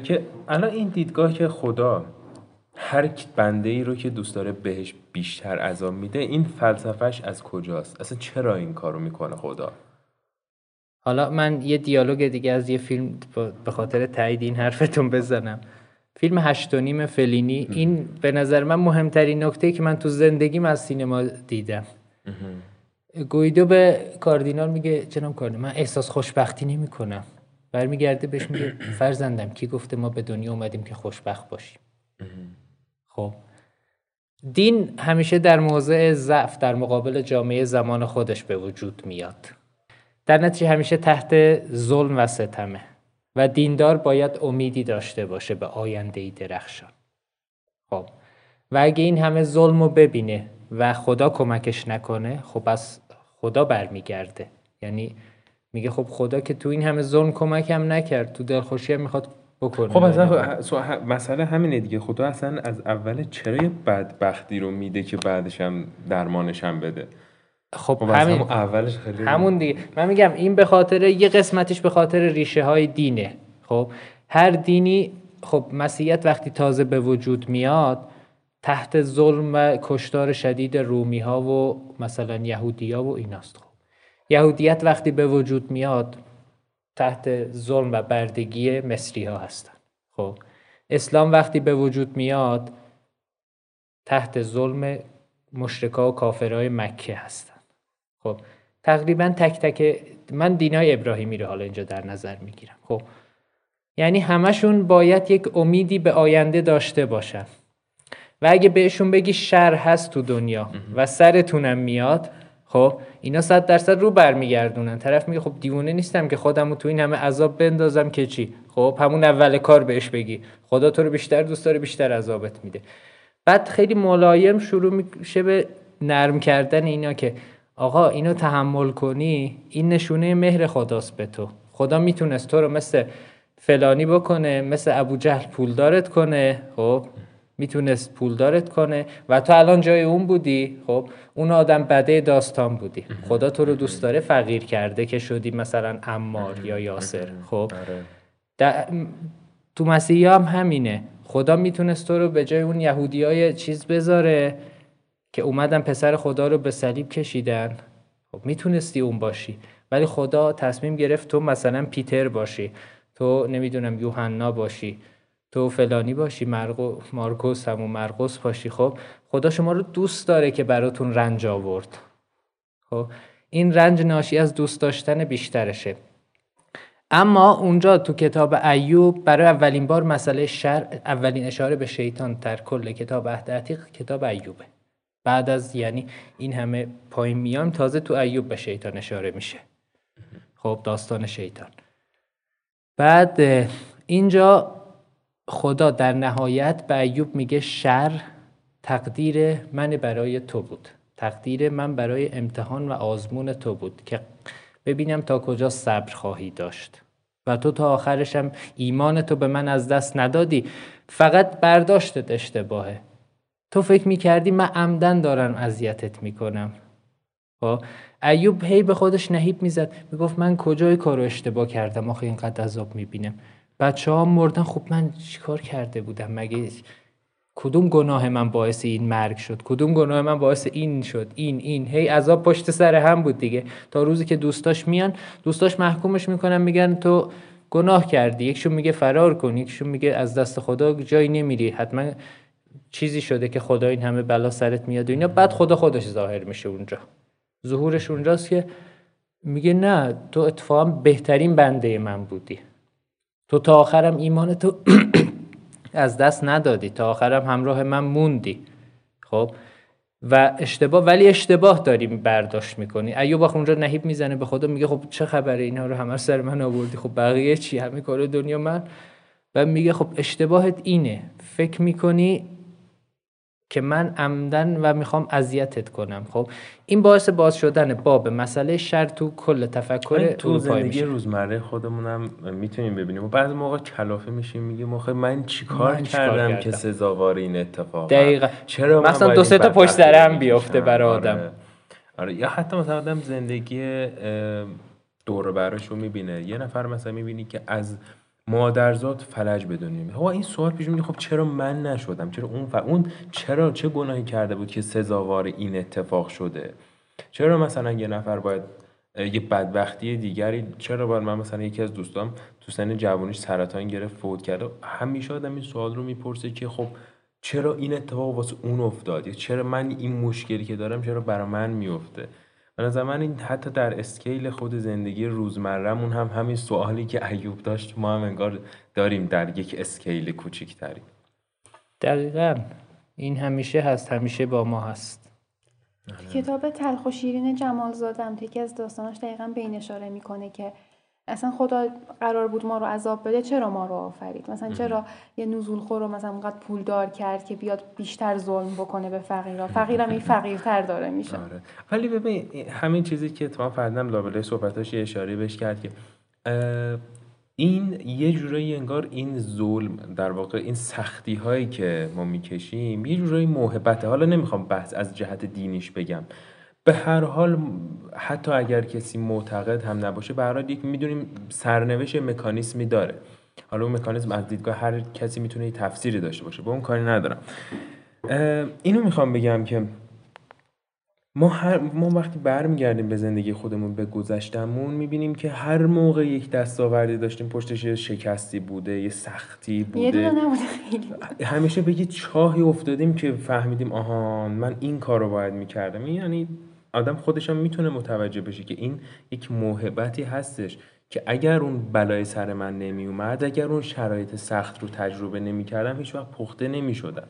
که الان این دیدگاه که خدا هر بنده ای رو که دوست داره بهش بیشتر عذاب میده این فلسفهش از کجاست؟ اصلا چرا این کارو می‌کنه خدا؟ حالا من یه دیالوگ دیگه از یه فیلم به خاطر تایید این حرفتون بزنم. فیلم هشت و نیم فلینی. این به نظر من مهمترین نکته که من تو زندگیم از سینما دیدم. گویدو به کاردینال میگه جناب کاردینال؟ من احساس خوشبختی نمی کنم برمیگرده بهش میگه فرزندم کی گفته ما به دنیا اومدیم که خوشبخت باشیم؟ خب. دین همیشه در موضع ضعف در مقابل جامعه زمان خودش به وجود میاد. در نتیجه همیشه تحت ظلم و ستمه. و دیندار باید امیدی داشته باشه به آینده ای درخشان. خب و اگه این همه ظلم رو ببینه و خدا کمکش نکنه خب از خدا برمیگرده. یعنی میگه خب خدا که تو این همه ظلم کمکم نکرد تو دلخوشی هم می‌خواد بکنه. خب اصلا مسئله همینه دیگه. خدا اصلا از اول چرا یه بدبختی رو میده که بعدش هم درمانش هم بده؟ خب همین اولش خیلی همون دیگه. من میگم این به خاطر یه قسمتش به خاطر ریشه های دینه. خب هر دینی خب مسیحیت وقتی تازه به وجود میاد تحت ظلم و کشتار شدید رومی ها و مثلا یهودی ها و ایناست. خب یهودیت وقتی به وجود میاد تحت ظلم و بردگی مصری ها هستن. خب اسلام وقتی به وجود میاد تحت ظلم مشرکا و کافرهای مکه هستن. خب تقریبا تک تک من دینای ابراهیمی رو حالا اینجا در نظر می‌گیرم. خب یعنی همشون باید یک امیدی به آینده داشته باشن. و اگه بهشون بگی شر هست تو دنیا و سرتونم میاد خب اینا صد درصد رو برمیگردونن. طرف میگه خب دیوونه نیستم که خودم تو این همه عذاب بندازم که چی؟ خب همون اول کار بهش بگی. خدا تو رو بیشتر دوست داره بیشتر عذابت میده. بعد خیلی ملایم شروع میشه به نرم کردن اینا که آقا اینو تحمل کنی؟ این نشونه مهر خداست به تو. خدا می‌تونست تو رو مثل فلانی بکنه مثل ابو جهل پولدارت کنه. خب می‌تونست پولدارت کنه. و تو الان جای اون بودی. خب اون آدم بده داستان بودی. خدا تو رو دوست داره فقیر کرده که شدی مثلا امار یا یاسر. خب. تو مسیحی هم همینه. خدا می‌تونست تو رو به جای اون یهودی های چیز بذاره. که اومدن پسر خدا رو به صلیب کشیدن. خب می‌تونستی اون باشی ولی خدا تصمیم گرفت تو مثلا پیتر باشی تو نمی‌دونم یوحنا باشی تو فلانی باشی مرقو مارکوس هم و مرقس باشی. خب خدا شما رو دوست داره که براتون رنج آورد. خب این رنج ناشی از دوست داشتن بیشترشه. اما اونجا تو کتاب ایوب برای اولین بار مسئله شر اولین اشاره به شیطان در کل کتاب عهد کتاب ایوبه. بعد از یعنی این همه پایین میام تازه تو ایوب به شیطان اشاره میشه. خب داستان شیطان. بعد اینجا خدا در نهایت به ایوب میگه شر تقدیر من برای تو بود. تقدیر من برای امتحان و آزمون تو بود که ببینم تا کجا صبر خواهی داشت. و تو تا آخرشم ایمان تو به من از دست ندادی. فقط برداشتت اشتباهه. تو فکر می‌کردی من عمدن دارم اذیتت می‌کنم. خب؟ ایوب هی به خودش نهیب می‌زد. می‌گفت من کجای کارو اشتباه کردم؟ آخه اینقدر عذاب می‌بینم بچه ها مردن خب من چیکار کرده بودم؟ مگه کدوم گناه من باعث این مرگ شد؟ کدوم گناه من باعث این شد؟ این این. هی عذاب پشت سر هم بود دیگه. تا روزی که دوستاش میان دوستاش محکومش می‌کنن میگن تو گناه کردی. یکشون میگه فرار کن. یکشون میگه از دست خدا جایی نمیری. حتما چیزی شده که خدا این همه بلا سرت میاد و اینا بعد خدا خودش ظاهر میشه اونجا. ظهورش اونجاست که میگه نه تو اتفاقا بهترین بنده من بودی. تو تا آخرم ایمان تو از دست ندادی. تا آخرم همراه من موندی. خب؟ و اشتباه ولی اشتباه داریم برداشت می‌کنی. ایوب اونجا نهیب می‌زنه به خدا میگه خب چه خبره؟ اینا رو همه سر من آوردی. خب بقیه چی؟ همه کار دنیا من. و میگه خب اشتباهت اینه. فکر می‌کنی که من عمدن و می‌خوام اذیتت کنم خب؟ این باعث باز شدن باب مسئله شر تو کل تفکر تو زندگی روزمره خودمونم می‌تونیم ببینیم. و بعضی موقع کلافه میشیم میگیم آخه من چیکار کردم, کردم که سزاوار این اتفاق؟ دقیقا. چرا مثلا دو سه تا پشت هم بیفته برای آره. آدم. آره. یا حتی مثلا آدم زندگی دور برش رو می‌بینه. یه نفر مثلا می‌بینی که از مادرزاد فلج به دنیا این سوال پیش میاد خب چرا من نشدم؟ چرا اون و اون چرا چه گناهی کرده بود که سزاوار این اتفاق شده؟ چرا مثلا یه نفر باید یه بدبختی دیگری چرا باید من مثلا یکی از دوستام تو سن جوانیش سرطان گرفت فوت کرده همیشه آدم این سوال رو می‌پرسه که خب چرا این اتفاق واسه اون افتاد؟ چرا من این مشکلی که دارم چرا برای من میفته به نظر من این حتی در اسکیل خود زندگی روزمرهمون هم همین سوالی که ایوب داشت ما هم انگار داریم در یک اسکیل کوچیکتری دقیقا. این همیشه هست همیشه با ما هست. کتاب تلخ و شیرین جمال زادم یکی از داستاناش دقیقا به این اشاره می‌کنه که اصلا خدا قرار بود ما رو عذاب بده چرا ما رو آفرید؟ مثلا چرا یه نزول خور رو مثلا اونقدر پول دار کرد که بیاد بیشتر ظلم بکنه به فقیرا؟ فقیرم این فقیرتر داره میشه. آره. ولی ببین همین چیزی که تو فردم لابلای صحبتاش یه اشاره بهش کرد که این یه جورایی انگار این ظلم در واقع این سختی هایی که ما می‌کشیم یه جورایی محبته. حالا نمی‌خوام بحث از جهت دینیش بگم. به هر حال حتی اگر کسی معتقد هم نباشه حال یک می‌دونیم سرنوشت مکانیسمی داره. حالا اون مکانیزم از دیدگاه هر کسی می‌تونه یه تفسیری داشته باشه با اون کاری ندارم. اینو می‌خوام بگم که ما, هر ما وقتی برمیگردیم به زندگی خودمون به گذشتمون می‌بینیم که هر موقع یک دستاوردی داشتیم پشتش یه شکستی بوده یه سختی بوده. همیشه به یه چاهی افتادیم که فهمیدیم آهان من این کار رو باید می‌کردم. یعنی آدم خودش هم می‌تونه متوجه بشه که این یک موهبتی هستش که اگر اون بلای سر من نمی اومد اگر اون شرایط سخت رو تجربه نمی کردم هیچ وقت پخته نمی شدم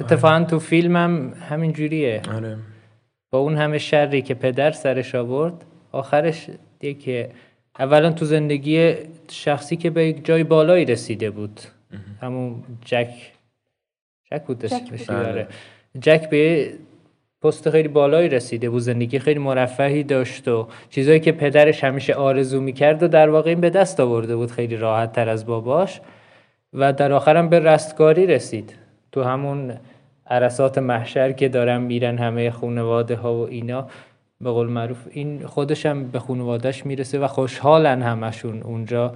اتفاقا تو فیلمم همین جوریه. آره. با اون همه شری که پدر سرش آورد آخرش دیگه که اولا تو زندگی شخصی که به یک جای بالایی رسیده بود. همون جک جک بود جک, آره. جک به پست خیلی بالایی رسیده بود زندگی خیلی مرفهی داشت و چیزایی که پدرش همیشه آرزو می‌کرد و در واقع این به دست آورده بود خیلی راحت تر از باباش و در آخرم به رستگاری رسید. تو همون عرصات محشر که دارن میرن همه خانواده ها و اینا به قول معروف این خودش هم به خانوادهش می‌رسه و خوشحالن همشون. اونجا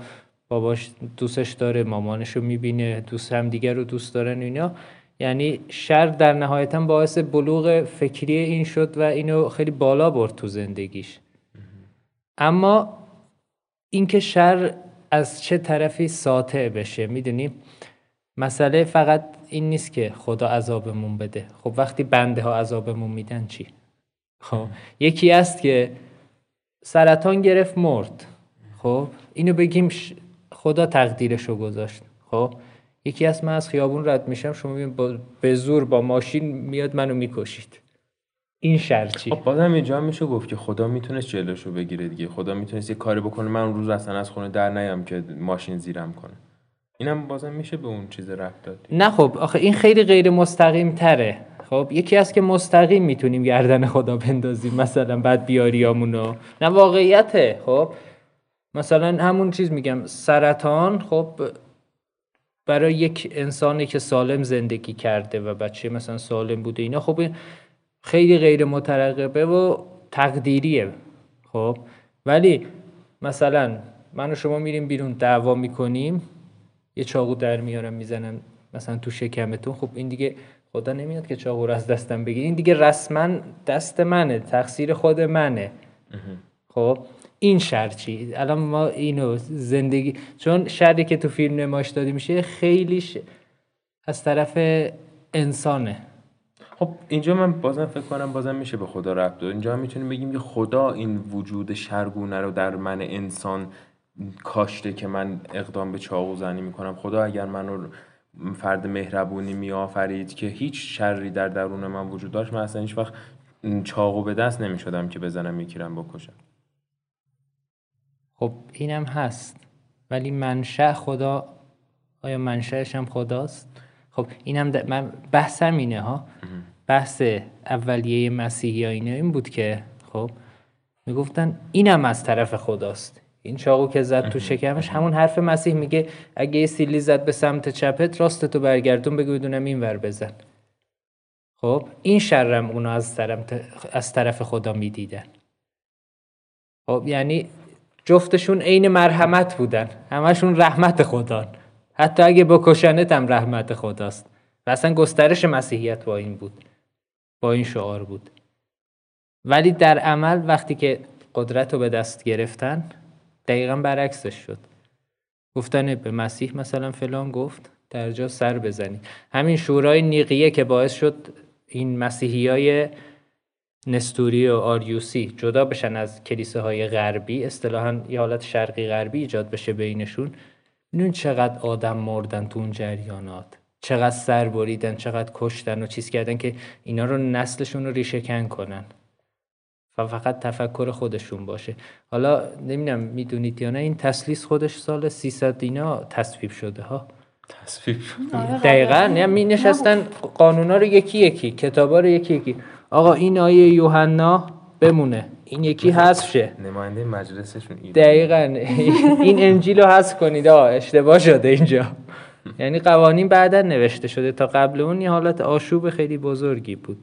باباش دوستش داره مامانش رو می‌بینه دوست هم دیگر رو دوست دارن اینا. یعنی شر در نهایتا باعث بلوغ فکری این شد و اینو خیلی بالا برد تو زندگیش. اما اینکه شر از چه طرفی ساطع بشه می‌دونی؟ مسئله فقط این نیست که خدا عذابمون بده. خب وقتی بنده ها عذابمون میدن چی؟ خب یکی است که سرطان گرفت مرد. خب اینو بگیم خدا تقدیرشو گذاشت. خب یکی از من از خیابون رد میشم شما با به زور با ماشین میاد منو می‌کشید. این شرچی خب بازم اینجا میشه گفت که خدا می‌تونست جلوشو بگیره دیگه. خدا می‌تونست یه کاری بکنه. من اون روز اصلا از خونه در نیام که ماشین زیرم کنه. اینم بازم میشه به اون چیز رفت داد. نه خب آخه این خیلی غیر مستقیم تره. خب یکی از که مستقیم می‌تونیم گردن خدا بندازیم مثلا بعد بیاریامونو. نه واقعیته. خب مثلا همون چیز میگم سرطان خب برای یک انسانی که سالم زندگی کرده و بچه مثلا سالم بوده اینا خب خیلی غیر مترقبه و تقدیریه خب؟ ولی مثلا من و شما میریم بیرون دعوا می‌کنیم یه چاقو در میارم می‌زنم مثلا تو شکمتون. خب این دیگه خدا نمیاد که چاقو رو از دستم بگیر این دیگه رسما دست منه تقصیر خود منه. خب؟ این شر چی؟ الان ما اینو زندگی چون شری که تو فیلم نمایش داده میشه خیلیش از طرف انسانه. خب اینجا من بازم فکر کنم بازم میشه به خدا ربط داد اینجا هم می‌تونیم بگیم که خدا این وجود شرگونه رو در من انسان کاشته که من اقدام به چاقو زنی می‌کنم. خدا اگر منو فرد مهربونی میآفرید که هیچ شری در درون من وجود داشت من اصلا هیچ وقت چاقو به دست نمی‌شدم که بزنم یکیرم بکشم. خب اینم هست. ولی منشأ خدا آیا منشأش هم خداست؟ خب اینم د... من بحثم اینه ها. بحث اولیه مسیحی ها اینه این بود که خب می‌گفتن اینم از طرف خداست. این چاقو که زد تو شکمش همون حرف مسیح میگه اگه یه سیلی زد به سمت چپت راست تو برگردون بگو بدونم این ور بزن. خب این شرم اونو از طرف, از طرف خدا می‌دیدن. خب یعنی جفتشون عین مرحمت بودن. همشون رحمت خدا حتی اگه بکشنت هم رحمت خداست. و اصلا گسترش مسیحیت با این بود. با این شعار بود. ولی در عمل وقتی که قدرت رو به دست گرفتن دقیقا برعکسش شد. گفتن به مسیح مثلا فلان گفت در جا سر بزنید همین شورای نیقیه که باعث شد این مسیحی های نستوری و آریوسی جدا بشن از کلیسه های غربی اصطلاحا یه حالت شرقی غربی ایجاد بشه بینشون. نون چقدر آدم مردن تو اون جریانات؟ چقدر سر بریدن چقدر کشتن و چیز کردن که اینا رو نسلشون رو ریشه کن کنن. و فقط تفکر خودشون باشه. حالا نمی‌دونم می‌دونید یا نه این تسلیس خودش سال 300 اینا تصویب شده ها. تصویب شده. آره، دقیقا قبلا. یعنی می نشستن قانونا رو یکی یکی کتابا رو یکی یکی. آقا این آیه یوحنا بمونه. این یکی حذف شه نماینده مجلسشون ایده. دقیقا. این انجیل رو حذف کنید. آه اشتباه شده اینجا. یعنی قوانین بعدا نوشته شده. تا قبل اون یه حالت آشوب خیلی بزرگی بود.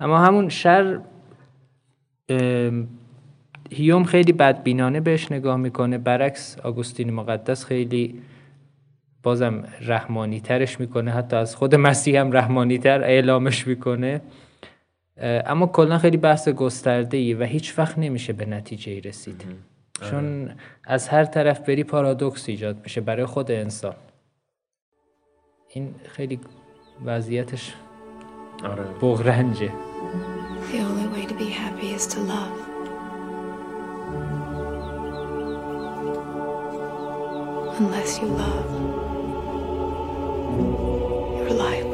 اما همون شر هیوم خیلی بدبینانه بهش نگاه می‌کنه. برعکس آگوستین مقدس خیلی بازم رحمانی ترش می‌کنه. حتی از خود مسیح هم رحمانی تر اعلامش می‌کنه. اما کلا خیلی بحث گسترده ای و هیچ وقت نمیشه به نتیجه ای رسید. چون از هر طرف بری پارادوکس ایجاد میشه برای خود انسان. این خیلی وضعیتش آره. بغرنجه. The only way to be happy is to love. Unless you love, your life.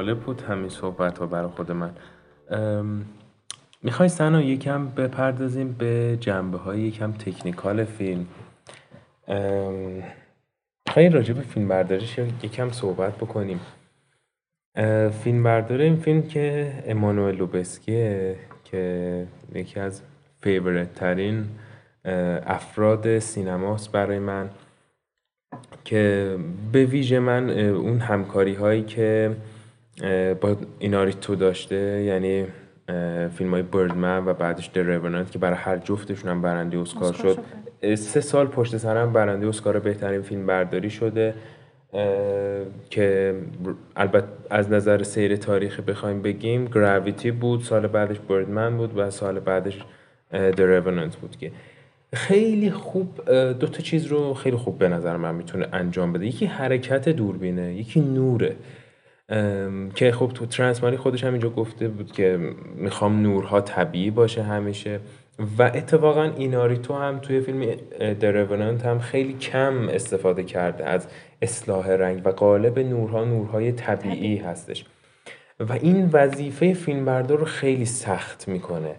جالب بود همین صحبت ها برای خود من. می‌خوای سنا یکم بپردازیم به جنبه های یکم تکنیکال فیلم. می‌خوای راجع به فیلم برداریش یکم صحبت بکنیم. فیلم بردار این فیلم که امانوئل لوبسکیه که یکی از فیورت ترین افراد سینماست برای من که به ویژه من اون همکاری هایی که با ایناریتو داشته یعنی فیلم های بردمن و بعدش در که برای هر جفتشون هم برنده اسکار اسکار شد. سه سال پشت سر هم برنده اسکار بهترین فیلم برداری شده که البته از نظر سیر تاریخی بخوایم بگیم گراویتی بود سال بعدش بردمن بود و سال بعدش در بود که خیلی خوب دو تا چیز رو خیلی خوب به نظر من می‌تونه انجام بده. یکی حرکت دوربینه یکی نوره. که خب تو ترانسمالی خودش هم اینجا گفته بود که می‌خوام نورها طبیعی باشه همیشه. و اتفاقا ایناریتو هم توی فیلم در رونانت هم خیلی کم استفاده کرده از اصلاح رنگ و قالب نورها نورهای طبیعی هستش. و این وظیفه فیلمبردار رو خیلی سخت می‌کنه.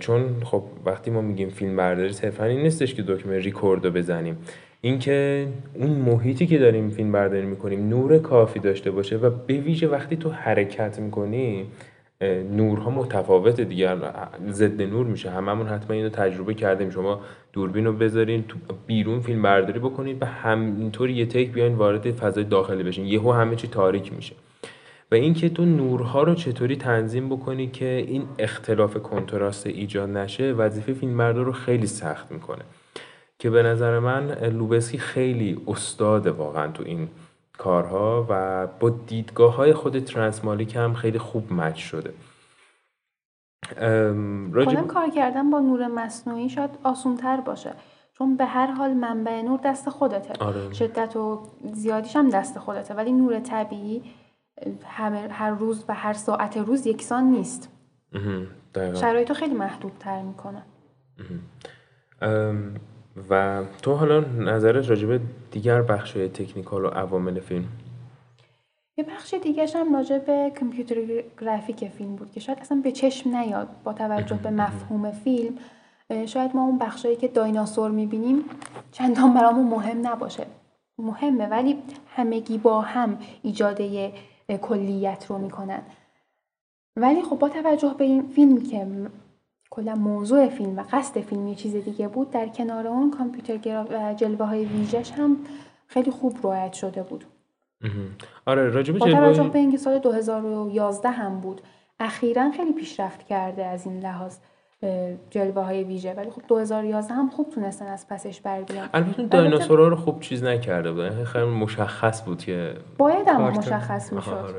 چون خب وقتی ما میگیم فیلم برداری صرفا این نیستش که دکمه ریکورد رو بزنیم. اینکه اون محیطی که داریم فیلم برداری می‌کنیم نور کافی داشته باشه و به ویژه وقتی تو حرکت می‌کنی نورها متفاوته دیگه. ضد نور میشه. هممون حتما اینو تجربه کردیم. شما دوربین رو بذارین تو بیرون فیلم برداری بکنید و همینطور یه تک بیاین وارد فضای داخلی بشین. یهو همه چی تاریک میشه. و اینکه تو نورها رو چطوری تنظیم بکنی که این اختلاف کنتراست ایجاد نشه وظیفه فیلمبردار رو خیلی سخت می‌کنه. که به نظر من لوبسکی خیلی استاده واقعا تو این کارها و با دیدگاه های خود ترانسمالیک هم خیلی خوب مچ شده. کلا کار کردن با نور مصنوعی شاید آسونتر باشه چون به هر حال منبع نور دست خودته. آره. شدت و زیادیش هم دست خودته ولی نور طبیعی همه هر روز و هر ساعت روز یکسان نیست. شرایط خیلی محدودتر می‌کنه. و تو حالا نظرت راجع به دیگر بخش تکنیکال و عوامل فیلم؟ یه بخش دیگه هم راجع به کامپیوتر گرافیک فیلم بود که شاید اصلا به چشم نیاد با توجه به مفهوم فیلم. شاید ما اون بخشایی که دایناسور می‌بینیم چندان برامون مهم نباشه. مهمه ولی همگی با هم ایجاد کلیت رو می‌کنن. ولی خب با توجه به این فیلم که کلا موضوع فیلم و قصد فیلم یه چیز دیگه بود در کنار اون کامپیوتر گرا- و جلوه های ویژش هم خیلی خوب رعایت شده بود. آره راجع به با توجه به اینکه سال 2011 هم بود اخیرا خیلی پیشرفت کرده از این لحاظ جلوه های ویژه. ولی خب 2011 هم خوب تونستن از پسش بر بیان. البته دایناسورها رو خوب چیز نکرده بودن خیلی مشخص بود که باید هم. مشخص می‌شد.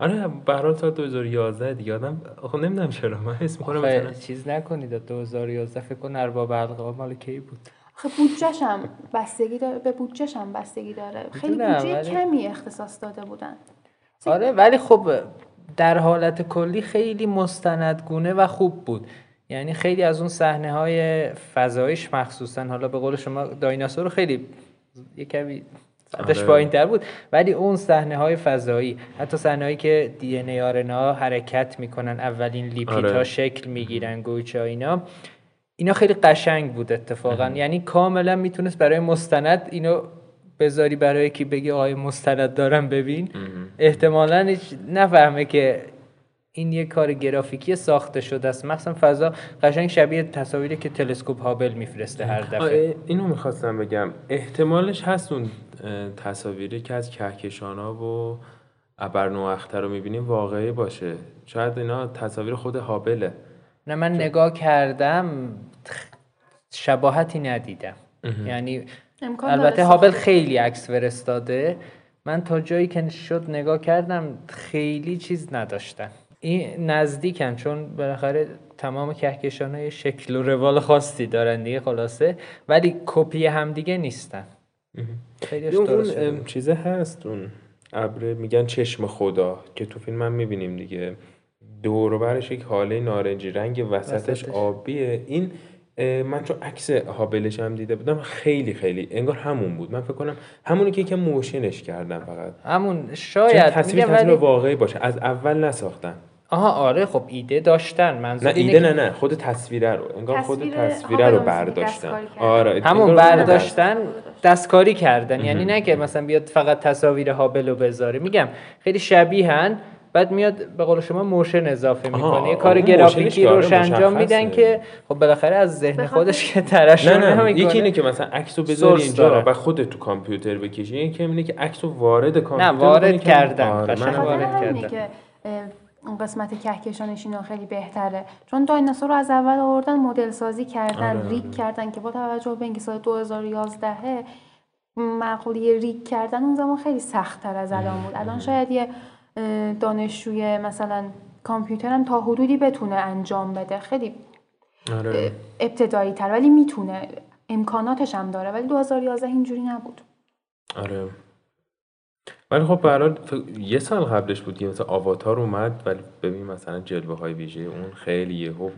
آره حال تا 2011 دیگه. آدم خب نمی‌دونم چرا. من حس می‌کنم آخه مثلا چیز نکنید. 2011 فکر کن ارباب حلقه مال کی بود؟ خب بودجهش هم بستگی داره. به بودجهش هم بستگی داره. خیلی بودجه ولی- کمی اختصاص داده بودن. آره ولی خب در حالت کلی خیلی مستندگونه و خوب بود. یعنی خیلی از اون صحنه های فضایش مخصوصا حالا به قول شما دایناسور رو خیلی یه کمی صدش آره. پایین تر بود. ولی اون صحنه های فضایی حتی صحنه هایی که دی ان ها حرکت می‌کنن اولین لیپیت ها آره. شکل می‌گیرن گوچه اینا. اینا خیلی قشنگ بود اتفاقا. یعنی کاملا می‌تونست برای مستند اینو بذاری برای کی بگی آقای مستند دارم ببین. احتمالا هیچ نفهمه که این یه کار گرافیکی ساخته شده است. مخصوصا فضا قشنگ شبیه تصاویری که تلسکوپ هابل میفرسته هر دفعه. اینو می‌خواستم بگم. احتمالش هست اون تصاویری که از کهکشان ها و ابرنواخته رو می‌بینیم واقعی باشه. شاید اینا تصاویر خود هابله. نه من نگاه کردم شباهتی ندیدم. یعنی البته هابل. خیلی عکس فرستاده. من تا جایی که شد نگاه کردم خیلی چیز نداشتن این نزدیکن چون بالاخره تمام کهکشان های شکل و روال خاصی دارن دیگه خلاصه. ولی کپی همدیگه نیستن. خیلیش اون. چیزه هست اون. ابر میگن چشم خدا که تو فیلم هم می‌بینیم دیگه. دور و برش یک حاله نارنجی رنگ وسطش وسطش. آبیه. این من چون عکس هابلش هم دیده بودم خیلی خیلی انگار همون بود. من فکر کنم همونی که یکم موشنش کردم فقط. همون شاید. تصویر تصویر ولی واقعی باشه. از اول نساختن. آها آره خب ایده داشتن منظور نه اینه ایده نه نه خود تصویره رو انگار خود تصویر تصویره رو برداشتن دستکاری کردن. آره همون برداشتن دستکاری کردن یعنی نه که مثلا بیاد فقط تصاویر هابل رو بذاره میگم خیلی شبیهن بعد میاد به قول شما motion اضافه می‌کنه یه کار اون گرافیکی آره، روش انجام. میدن که خب بالاخره از ذهن خودش که ترشح نه نه نمی‌کنه یکی اینه که مثلا عکس رو بذاری اینجا. و خودت تو کامپیوتر بکشی یکی اینه که عکس رو وارد نه کامپیوتر وارد بکنی که- کردن. آره، قشنگ وارد کردن. قسمت کهکشانش اینا خیلی بهتره. چون دایناسور رو از اول آوردن مدل سازی کردن آره، آره. کردن که با توجه به اینکه سال 2011 مقوله ریگ کردن اون زمان خیلی سخت تر از الان بود. الان شاید یه دانشجوی مثلا کامپیوتر هم تا حدودی بتونه انجام بده. خیلی آره. ابتدایی تر ولی می‌تونه. امکاناتش هم داره ولی 2011 اینجوری نبود. آره. ولی خب به حال ف- یه سال قبلش بود که مثلا آواتار اومد ولی ببین مثلا جلوه های ویژه اون خیلی یهو به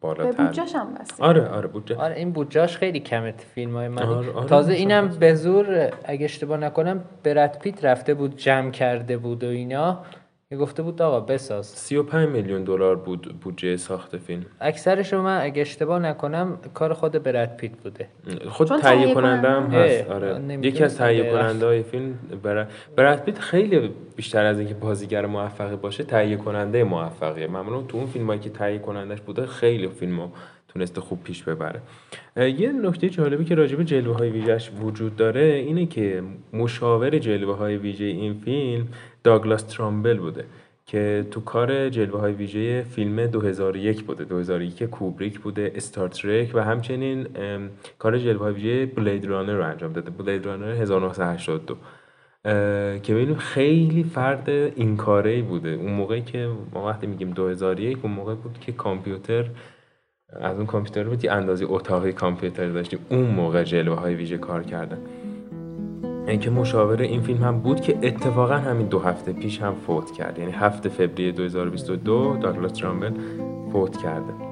بالاتر بودجهش هم بسته. آره آره بودجه. آره این بودجاش خیلی کمه فیلم های من آره، آره، تازه اینم. به زور اگه اشتباه نکنم برد پیت رفته بود جمع کرده بود و اینا. که گفته بود آقا بساز. 35 میلیون دلار بود بودجه ساخت فیلم. اکثرش رو من اگه اشتباه نکنم کار خود برد پیت بوده. خود تهیه کننده هم هست آره. یکی از تهیه. کننده های فیلم برد برد پیت خیلی بیشتر از اینکه بازیگر موفقی باشه تهیه کننده موفقیه. معمولا تو اون فیلم هایی که تهیه کنندش بوده خیلی فیلم رو تونسته خوب پیش ببره. یه نکته جالبی که راجب جلوه های ویژهش وجود داره اینه که مشاور جلوه های ویژه این فیلم داگلاس ترامبل بوده که تو کار جلوه های ویژه فیلم 2001 بوده. 2001 کوبریک بوده استار ترک و همچنین کار جلوه های ویژه بلید رانر رو انجام داده. بلید رانر 1982 اه، که ببینیم خیلی فرد این کاره بوده. اون موقعی که ما وقتی میگیم 2001 اون موقع بود که کامپیوتر از اون کامپیوتر بود یه اندازه اتاقی کامپیوتر داشتیم. اون موقع جلوه های ویژه کار کردن. اینکه مشاور این فیلم هم بود که اتفاقا همین دو هفته پیش هم فوت کرد. یعنی هفته فوریه 2022 داگلاس ترامبل فوت کرده.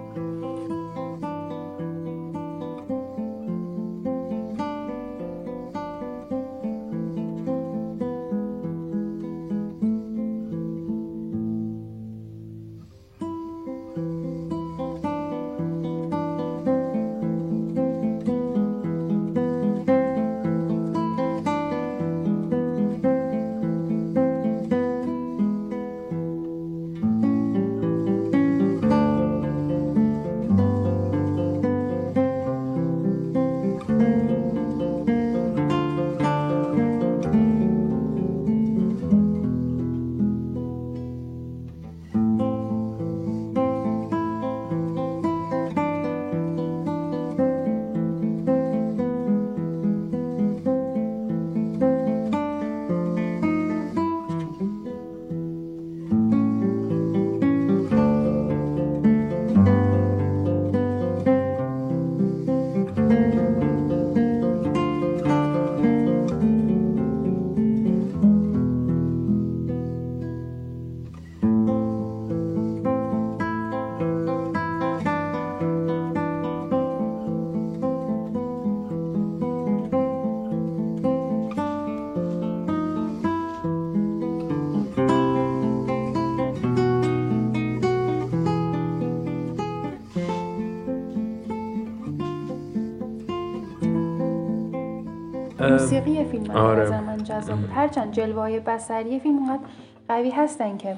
جذاب بود. هرچند جلوه های بصری فیلم اونقدر قوی هستن که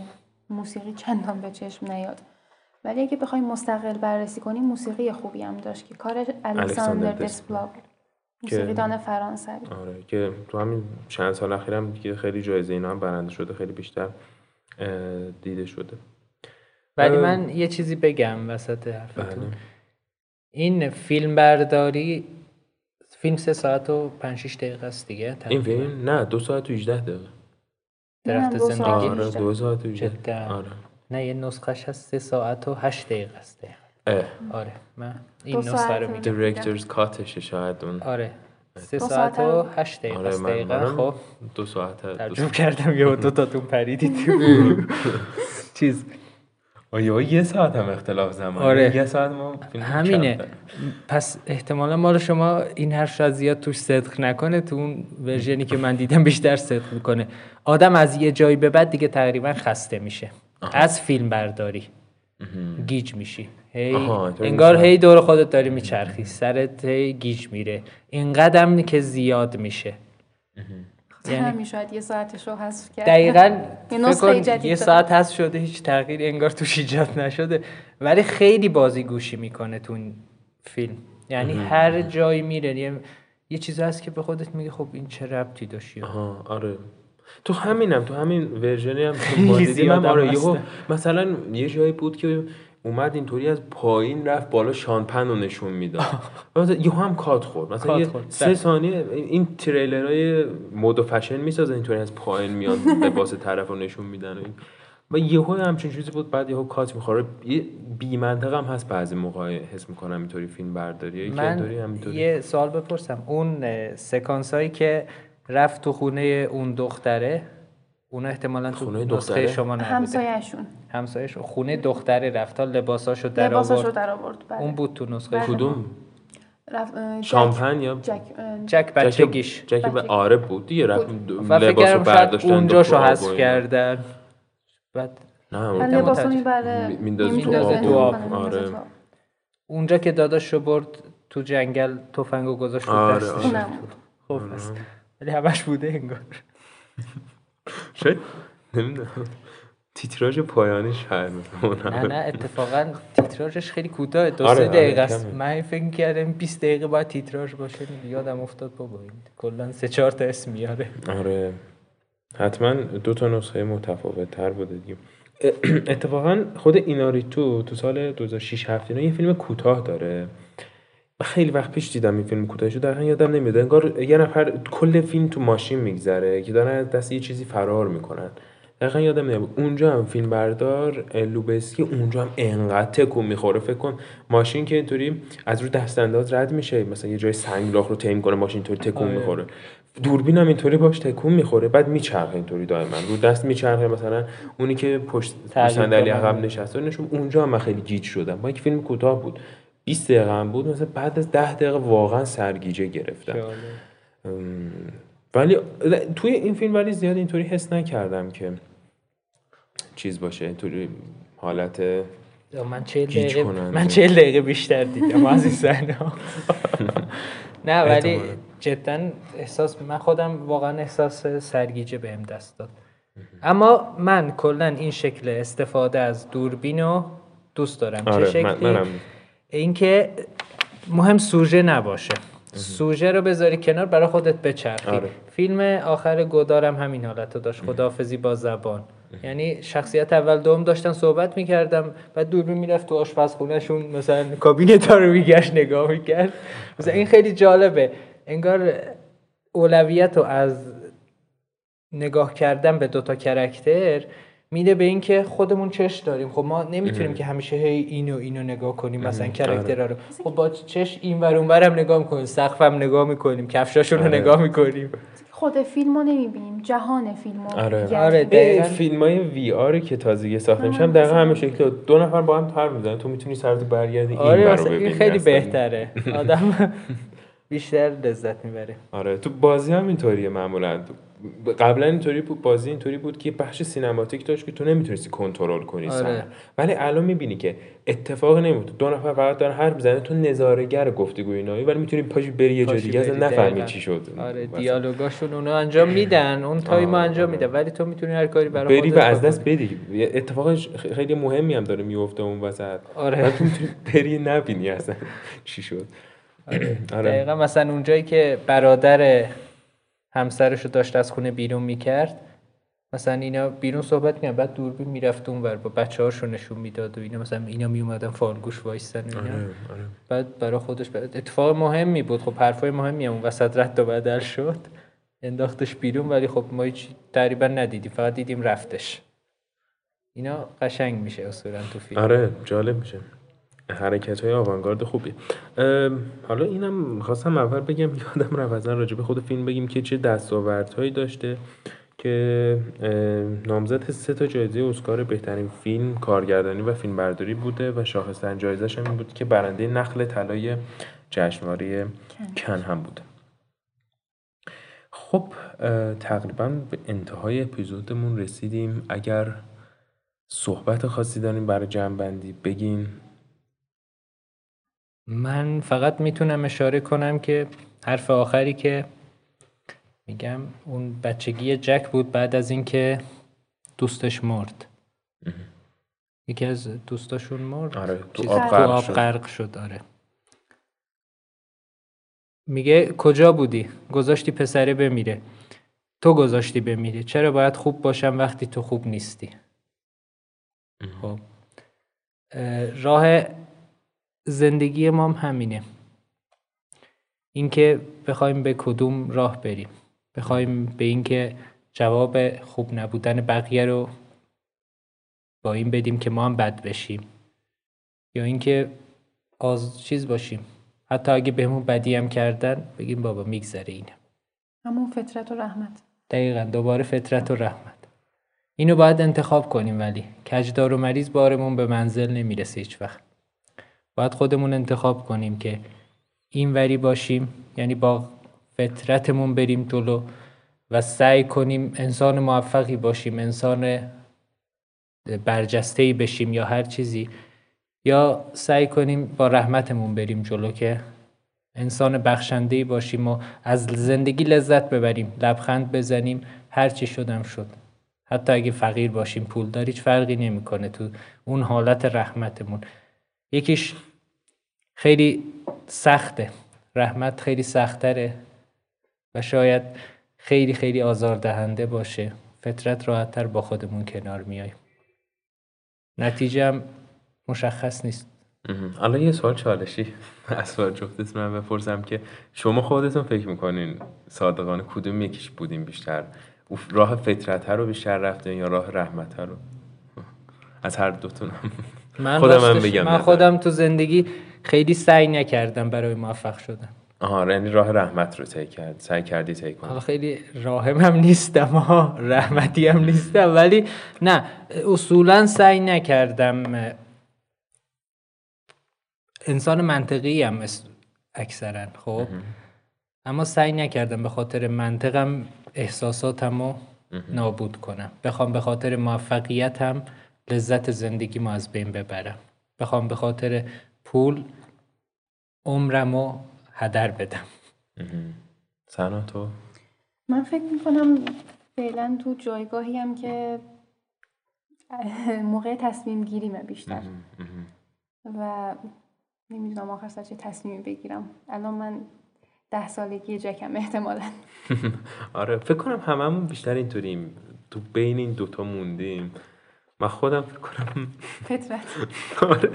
موسیقی چندان به چشم نیاد. ولی اگه بخوایم مستقل بررسی کنیم موسیقی خوبی هم داشت که کار الکساندر دسپلا بود. موسیقیدان فرانسوی. آره که تو همین چند سال اخیرم دیگه خیلی جایزه اینا هم برنده شده خیلی بیشتر دیده شده. ولی. من یه چیزی بگم وسط حرفتون. بله. این فیلم برداری فیلم سه ساعت و پنج شیش دقیقه است دیگه این تقریباً. فیلم نه دو ساعت و 18 دقیقه. درخت نه، دو ساعت زندگی آره 18. دو ساعت و 18 جدا. آره. نه یه نسخش هست سه ساعت و هشت دقیقه است. اه. آره من این دو نسخه ساعت رو میگم دیرکتورز کاتشه شاید اون. آره. سه دو ساعت و هشت دقیقه آره است من دقیقا منم خب. دو ساعت ساعت. کردم یه دو تاتون پریدید. تو چیز. آیا یه ساعت هم اختلاف زمان آره. یه ساعت ما همینه. کمتر. پس احتمالا مال شما این حرف شاید زیاد توش صدق نکنه تو اون ورژنی که من دیدم بیشتر صدق می‌کنه. آدم از یه جایی به بعد دیگه تقریبا خسته میشه. از فیلم برداری. گیج میشی. هی انگار. هی دور خودت داری میچرخی. سرت هی گیج میره. این قدم که زیاد میشه. یعنی- همین شاید یه ساعتش رو حذف کرد. دقیقا فکر نسخه کن جدید یه. ساعت هست شده هیچ تغییر انگار توش ایجاد نشده. ولی خیلی بازی گوشی می‌کنه تو این فیلم. یعنی هر جایی میره. یه, یه چیز هست که به خودت میگه خب این چه ربطی داشت؟ آها آره. تو همینم تو همین ورژنی هم تو هم آره مثلا یه جایی بود که اومد اینطوری از پایین رفت بالا شانپن رو نشون می‌داد. یهو هم کات خورد. مثلا یه. سه ثانیه این تریلرهای مد و فشن می‌سازن اینطوری از پایین میاد لباس طرف رو نشون میدن و یهو همچین چیزی بود. بعد یهو کات می‌خوره. یه بی منطق هم هست بعضی موقع حس می‌کنم اینطوری فیلم برداریه که من یه سوال بپرسم. اون سکانس هایی که رفت تو خونه اون دختره اون احتمالا تو خونه دختره؟ شما نبوده همسایه‌شون همسایش خونه دختره رفت تا لباساشو در آورد در آورد بله. اون بود تو نسخه بله. کدوم جک- شامپن یا جک جک بچگیش جکی به. آره بود دیگه رفت و فکر لباس رو کردم شاید برداشتن اونجاشو حذف. کردن بعد نه و اون- لباس رو متوجه. می‌بره می- میندازه تو آب. آره. اونجا که داداش رو برد تو جنگل تفنگو گذاشت رو آره، دستش آره. خب هست ولی همش بوده انگار شاید نمی‌دونم. تیتراژ پایانیش هست نه نه اتفاقا تیتراژش خیلی کوتاه. دو آره، سه آره، دقیقه است. کمه. من فکر کردم 20 دقیقه باید تیتراژ باشه. یادم افتاد بابا این کلا سه چهار تا اسم میاره. آره. حتما دو تا نسخه متفاوت تر بوده دیگه. اتفاقا خود ایناریتو تو سال 2006 7 اینا یه فیلم کوتاه داره. خیلی وقت پیش دیدم این فیلم کوتاهشو دقیقا یادم نمیاد. انگار یه نفر کل فیلم تو ماشین میگذره که دارن از دست یه چیزی فرار می‌کنن. دقیقا یادم نمیاد. اونجا هم فیلم بردار لوبسکی اونجا هم انقدر تکون می‌خوره. فکر کن ماشین که اینطوری از رو دست انداز رد میشه مثلا یه جای سنگلاخ رو تیم کنه ماشین اینطوری تکون آره. می‌خوره. دوربین هم اینطوری باش تکون می‌خوره. بعد میچرخه اینطوری دائما. رو دست میچرخه مثلا اونی که پشت صندلی. عقب نشسته. نشون اونجا هم من خیلی گیج شدم. با یک فیلم کوتاه بود. 20 دقیقه هم بود مثلا بعد از 10 دقیقه واقعا سرگیجه گرفتم ولی توی این فیلم ولی زیاد اینطوری حس نکردم که چیز باشه اینطوری حالت من گیج دقیقه. من چهل دقیقه بیشتر دیدم از این صحنه. نه ولی. جدا احساس من خودم واقعا احساس سرگیجه بهم دست داد اما من کلا این شکل استفاده از دوربین رو دوست دارم چه آره شکلی من منم اینکه مهم سوژه نباشه. سوژه رو بذاری کنار برای خودت بچرخی. آره. فیلم آخر گودارم همین حالت رو داشت خداحافظی با زبان. یعنی شخصیت اول دوم داشتن صحبت می‌کردن. بعد دوربین می‌رفت تو آشپزخونهشون مثلا کابینت رو میگشت نگاه می‌کرد. مثلا این خیلی جالبه. انگار اولویت رو از نگاه کردن به دوتا کرکتر میده به اینکه خودمون چش داریم. خب ما نمی‌تونیم که همیشه هی اینو اینو نگاه کنیم مثلا کرکترها رو. خب با چش این ور اون ورم نگاه می‌کنیم سقفم نگاه می‌کنیم کفشاشون رو آره. نگاه می‌کنیم. خود فیلم رو نمی‌بینیم جهان فیلم رو آره. دیگر آره، می‌بینیم. دقیقاً. فیلم های وی آر که تازگی ساخته میشن دقیقا همین شکل. دو نفر با هم حرف می‌زنن. تو می‌تونی سرتو برگردی این آره ور رو مثلا این ببینی خیلی. بهتره. آدم بیشتر لذت می‌بره آره تو بازی هم اینطوریه معمولا قبلا اینطوری بود بازی اینطوری بود که بخش سینماتیک داشت که تو نمی‌تونستی کنترل کنی آره. ولی الان می‌بینی که اتفاق نمیفته دو نفر فقط دارن حرف می‌زنن تو نظارهگر گفتگوی اینایی ولی می‌تونی پاشی بری یه جای دیگه اصلا بری، نفهمی. چی شد آره. دیالوگاشون اونو انجام میدن اون تایم آره، انجام. میده ولی تو می‌تونی هر کاری برای بری و از. دست بدی یه اتفاق خیلی مهمی هم داره میفته اون وسط آره. تو می‌تونی بری نبینی اصلا چی شد آره. دقیقا مثلا اونجایی که برادر همسرشو داشت از خونه بیرون می‌کرد مثلا اینا بیرون صحبت می‌کنن بعد دوربین می‌رفت اونور با بچه هاشو نشون می‌داد و اینا مثلا اینا میومدن فالگوش وایستن اینا. آره، آره. بعد برای خودش بعد اتفاق مهمی بود. خب حرفای مهمی هم اون وسط رد و بدل شد. انداختش بیرون ولی خب ما هیچ تقریبا ندیدیم. فقط دیدیم رفتش. اینا قشنگ میشه اصولا تو فیلم. آره جالب میشه. حرکت های آوانگارد خوبی. حالا اینم خواستم اول بگم یادم رفت راجع به خود فیلم بگیم که چه دستاوردهایی داشته که ام، نامزد سه تا جایزه اسکار بهترین فیلم کارگردانی و فیلمبرداری بوده و شاخصترین جایزش هم این بود که برنده نخل طلای جشنواره کن. هم بوده خب تقریبا به انتهای اپیزودمون رسیدیم. اگر صحبت خاصی داریم برای جمعبندی بگین. من فقط می‌تونم اشاره کنم که حرف آخری که میگم اون بچگی جک بود بعد از اینکه دوستش مرد. یکی از دوستاشون مرد؟ آره تو آب تو غرق آب شد. غرق شد آره. میگه کجا بودی؟ گذاشتی پسره بمیره. تو گذاشتی بمیری چرا باید خوب باشم وقتی تو خوب نیستی؟ خب. اه، راه زندگی ما هم همینه. اینکه بخوایم به کدوم راه بریم. بخوایم به اینکه جواب خوب نبودن بقیه رو با این بدیم که ما هم بد بشیم. یا اینکه آز چیز باشیم. حتی اگه بهمون بدی هم کردن بگیم بابا میگذره اینه همون فطرت و رحمت. دقیقا دوباره فطرت و رحمت. اینو باید انتخاب کنیم ولی. کجدار و مریض بارمون به منزل نمی‌رسه هیچ وقت باید خودمون انتخاب کنیم که این وری باشیم یعنی با فطرتمون بریم جلو و سعی کنیم انسان موفقی باشیم انسان برجسته‌ای بشیم یا هر چیزی یا سعی کنیم با رحمتمون بریم جلو که انسان بخشنده‌ای باشیم و از زندگی لذت ببریم لبخند بزنیم هر چی شدم شد. حتی اگه فقیر باشیم پول هیچ فرقی نمی‌کنه تو اون حالت رحمتمون. یکیش خیلی سخته. رحمت خیلی سختره و شاید خیلی خیلی آزاردهنده باشه. فطرت راحتتر با خودمون کنار میایم. نتیجه هم مشخص نیست. حالا یه سوال چالشی. از جفتتون من بپرسم که شما خودتون فکر می‌کنین صادقانه کدوم یکیش بودین بیشتر؟ راه فطرت رو بیشتر رفتین یا راه رحمت رو؟ از هر دوتون من خودم هم بگم من. خودم تو زندگی خیلی سعی نکردم برای موفق شدن. آها یعنی راه رحمت رو طی کرد سعی کردی طی کنی. خیلی راهم هم نیستم ها رحمتی هم نیستم ولی نه اصولا سعی نکردم انسان منطقی هم اکثرا خب؟ اما سعی نکردم به خاطر منطقم احساساتم رو نابود کنم. بخوام به خاطر موفقیتم لذت زندگیمو از بین ببرم. بخوام به خاطر پول عمرمو هدر بدم. سنا تو؟ من فکر می‌کنم فعلا تو جایگاهی هم که موقع تصمیم گیریمه بیشتر. و نمی‌دونم آخر سر چه تصمیمی بگیرم. الان من ده سالگی جکم احتمالا. آره فکر کنم هممون بیشتر اینطوریم. تو بین این دوتا موندیم. من خودم فکر کنم. فطرت. آره.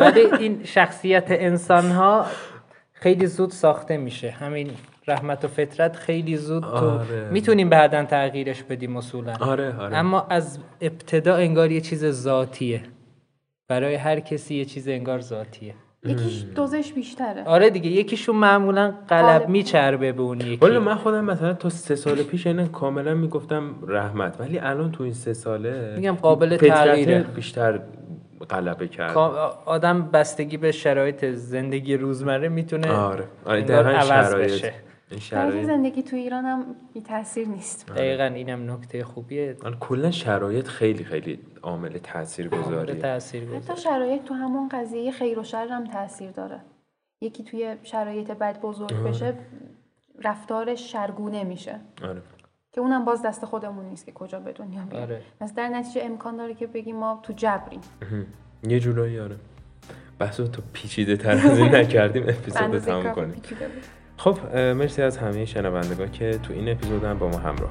ولی این شخصیت انسان ها خیلی زود ساخته میشه. همین رحمت و فطرت خیلی زود تو آره. می‌تونیم بعدا تغییرش بدیم اصولا. آره آره. اما از ابتدا انگار یه چیز ذاتیه. برای هر کسی یه چیز انگار ذاتیه. یکیش دوزش بیشتره آره دیگه یکیشون معمولا قلب. میچربه به اون یکی ولی من خودم مثلا تا سه سال پیش اینه کاملا می‌گفتم رحمت ولی الان تو این سه ساله میگم قابل تغییره. بیشتر غلبه کرد آدم بستگی به شرایط زندگی روزمره می‌تونه آره آره عوض شرایط بشه. شرایط. زندگی تو ایران هم بی تاثیر نیست. دقیقا اینم نکته خوبیه. آره، کلا شرایط خیلی خیلی عامل تاثیر حتی شرایط تو همون قضیه خیر و شر هم تاثیر داره. یکی توی شرایط بد بزرگ بشه رفتارش شرگونه میشه. آره. که اونم باز دست خودمون نیست که کجا به دنیا بیاد آره. پس در نتیجه امکان داره که بگیم ما تو جبریم. یه جورایی آره. بحث تا پیچیده تر از این نکردیم اپیزود تموم کنیم. خب مرسی از همه شنوندگان که تو این اپیزود هم با ما همراه.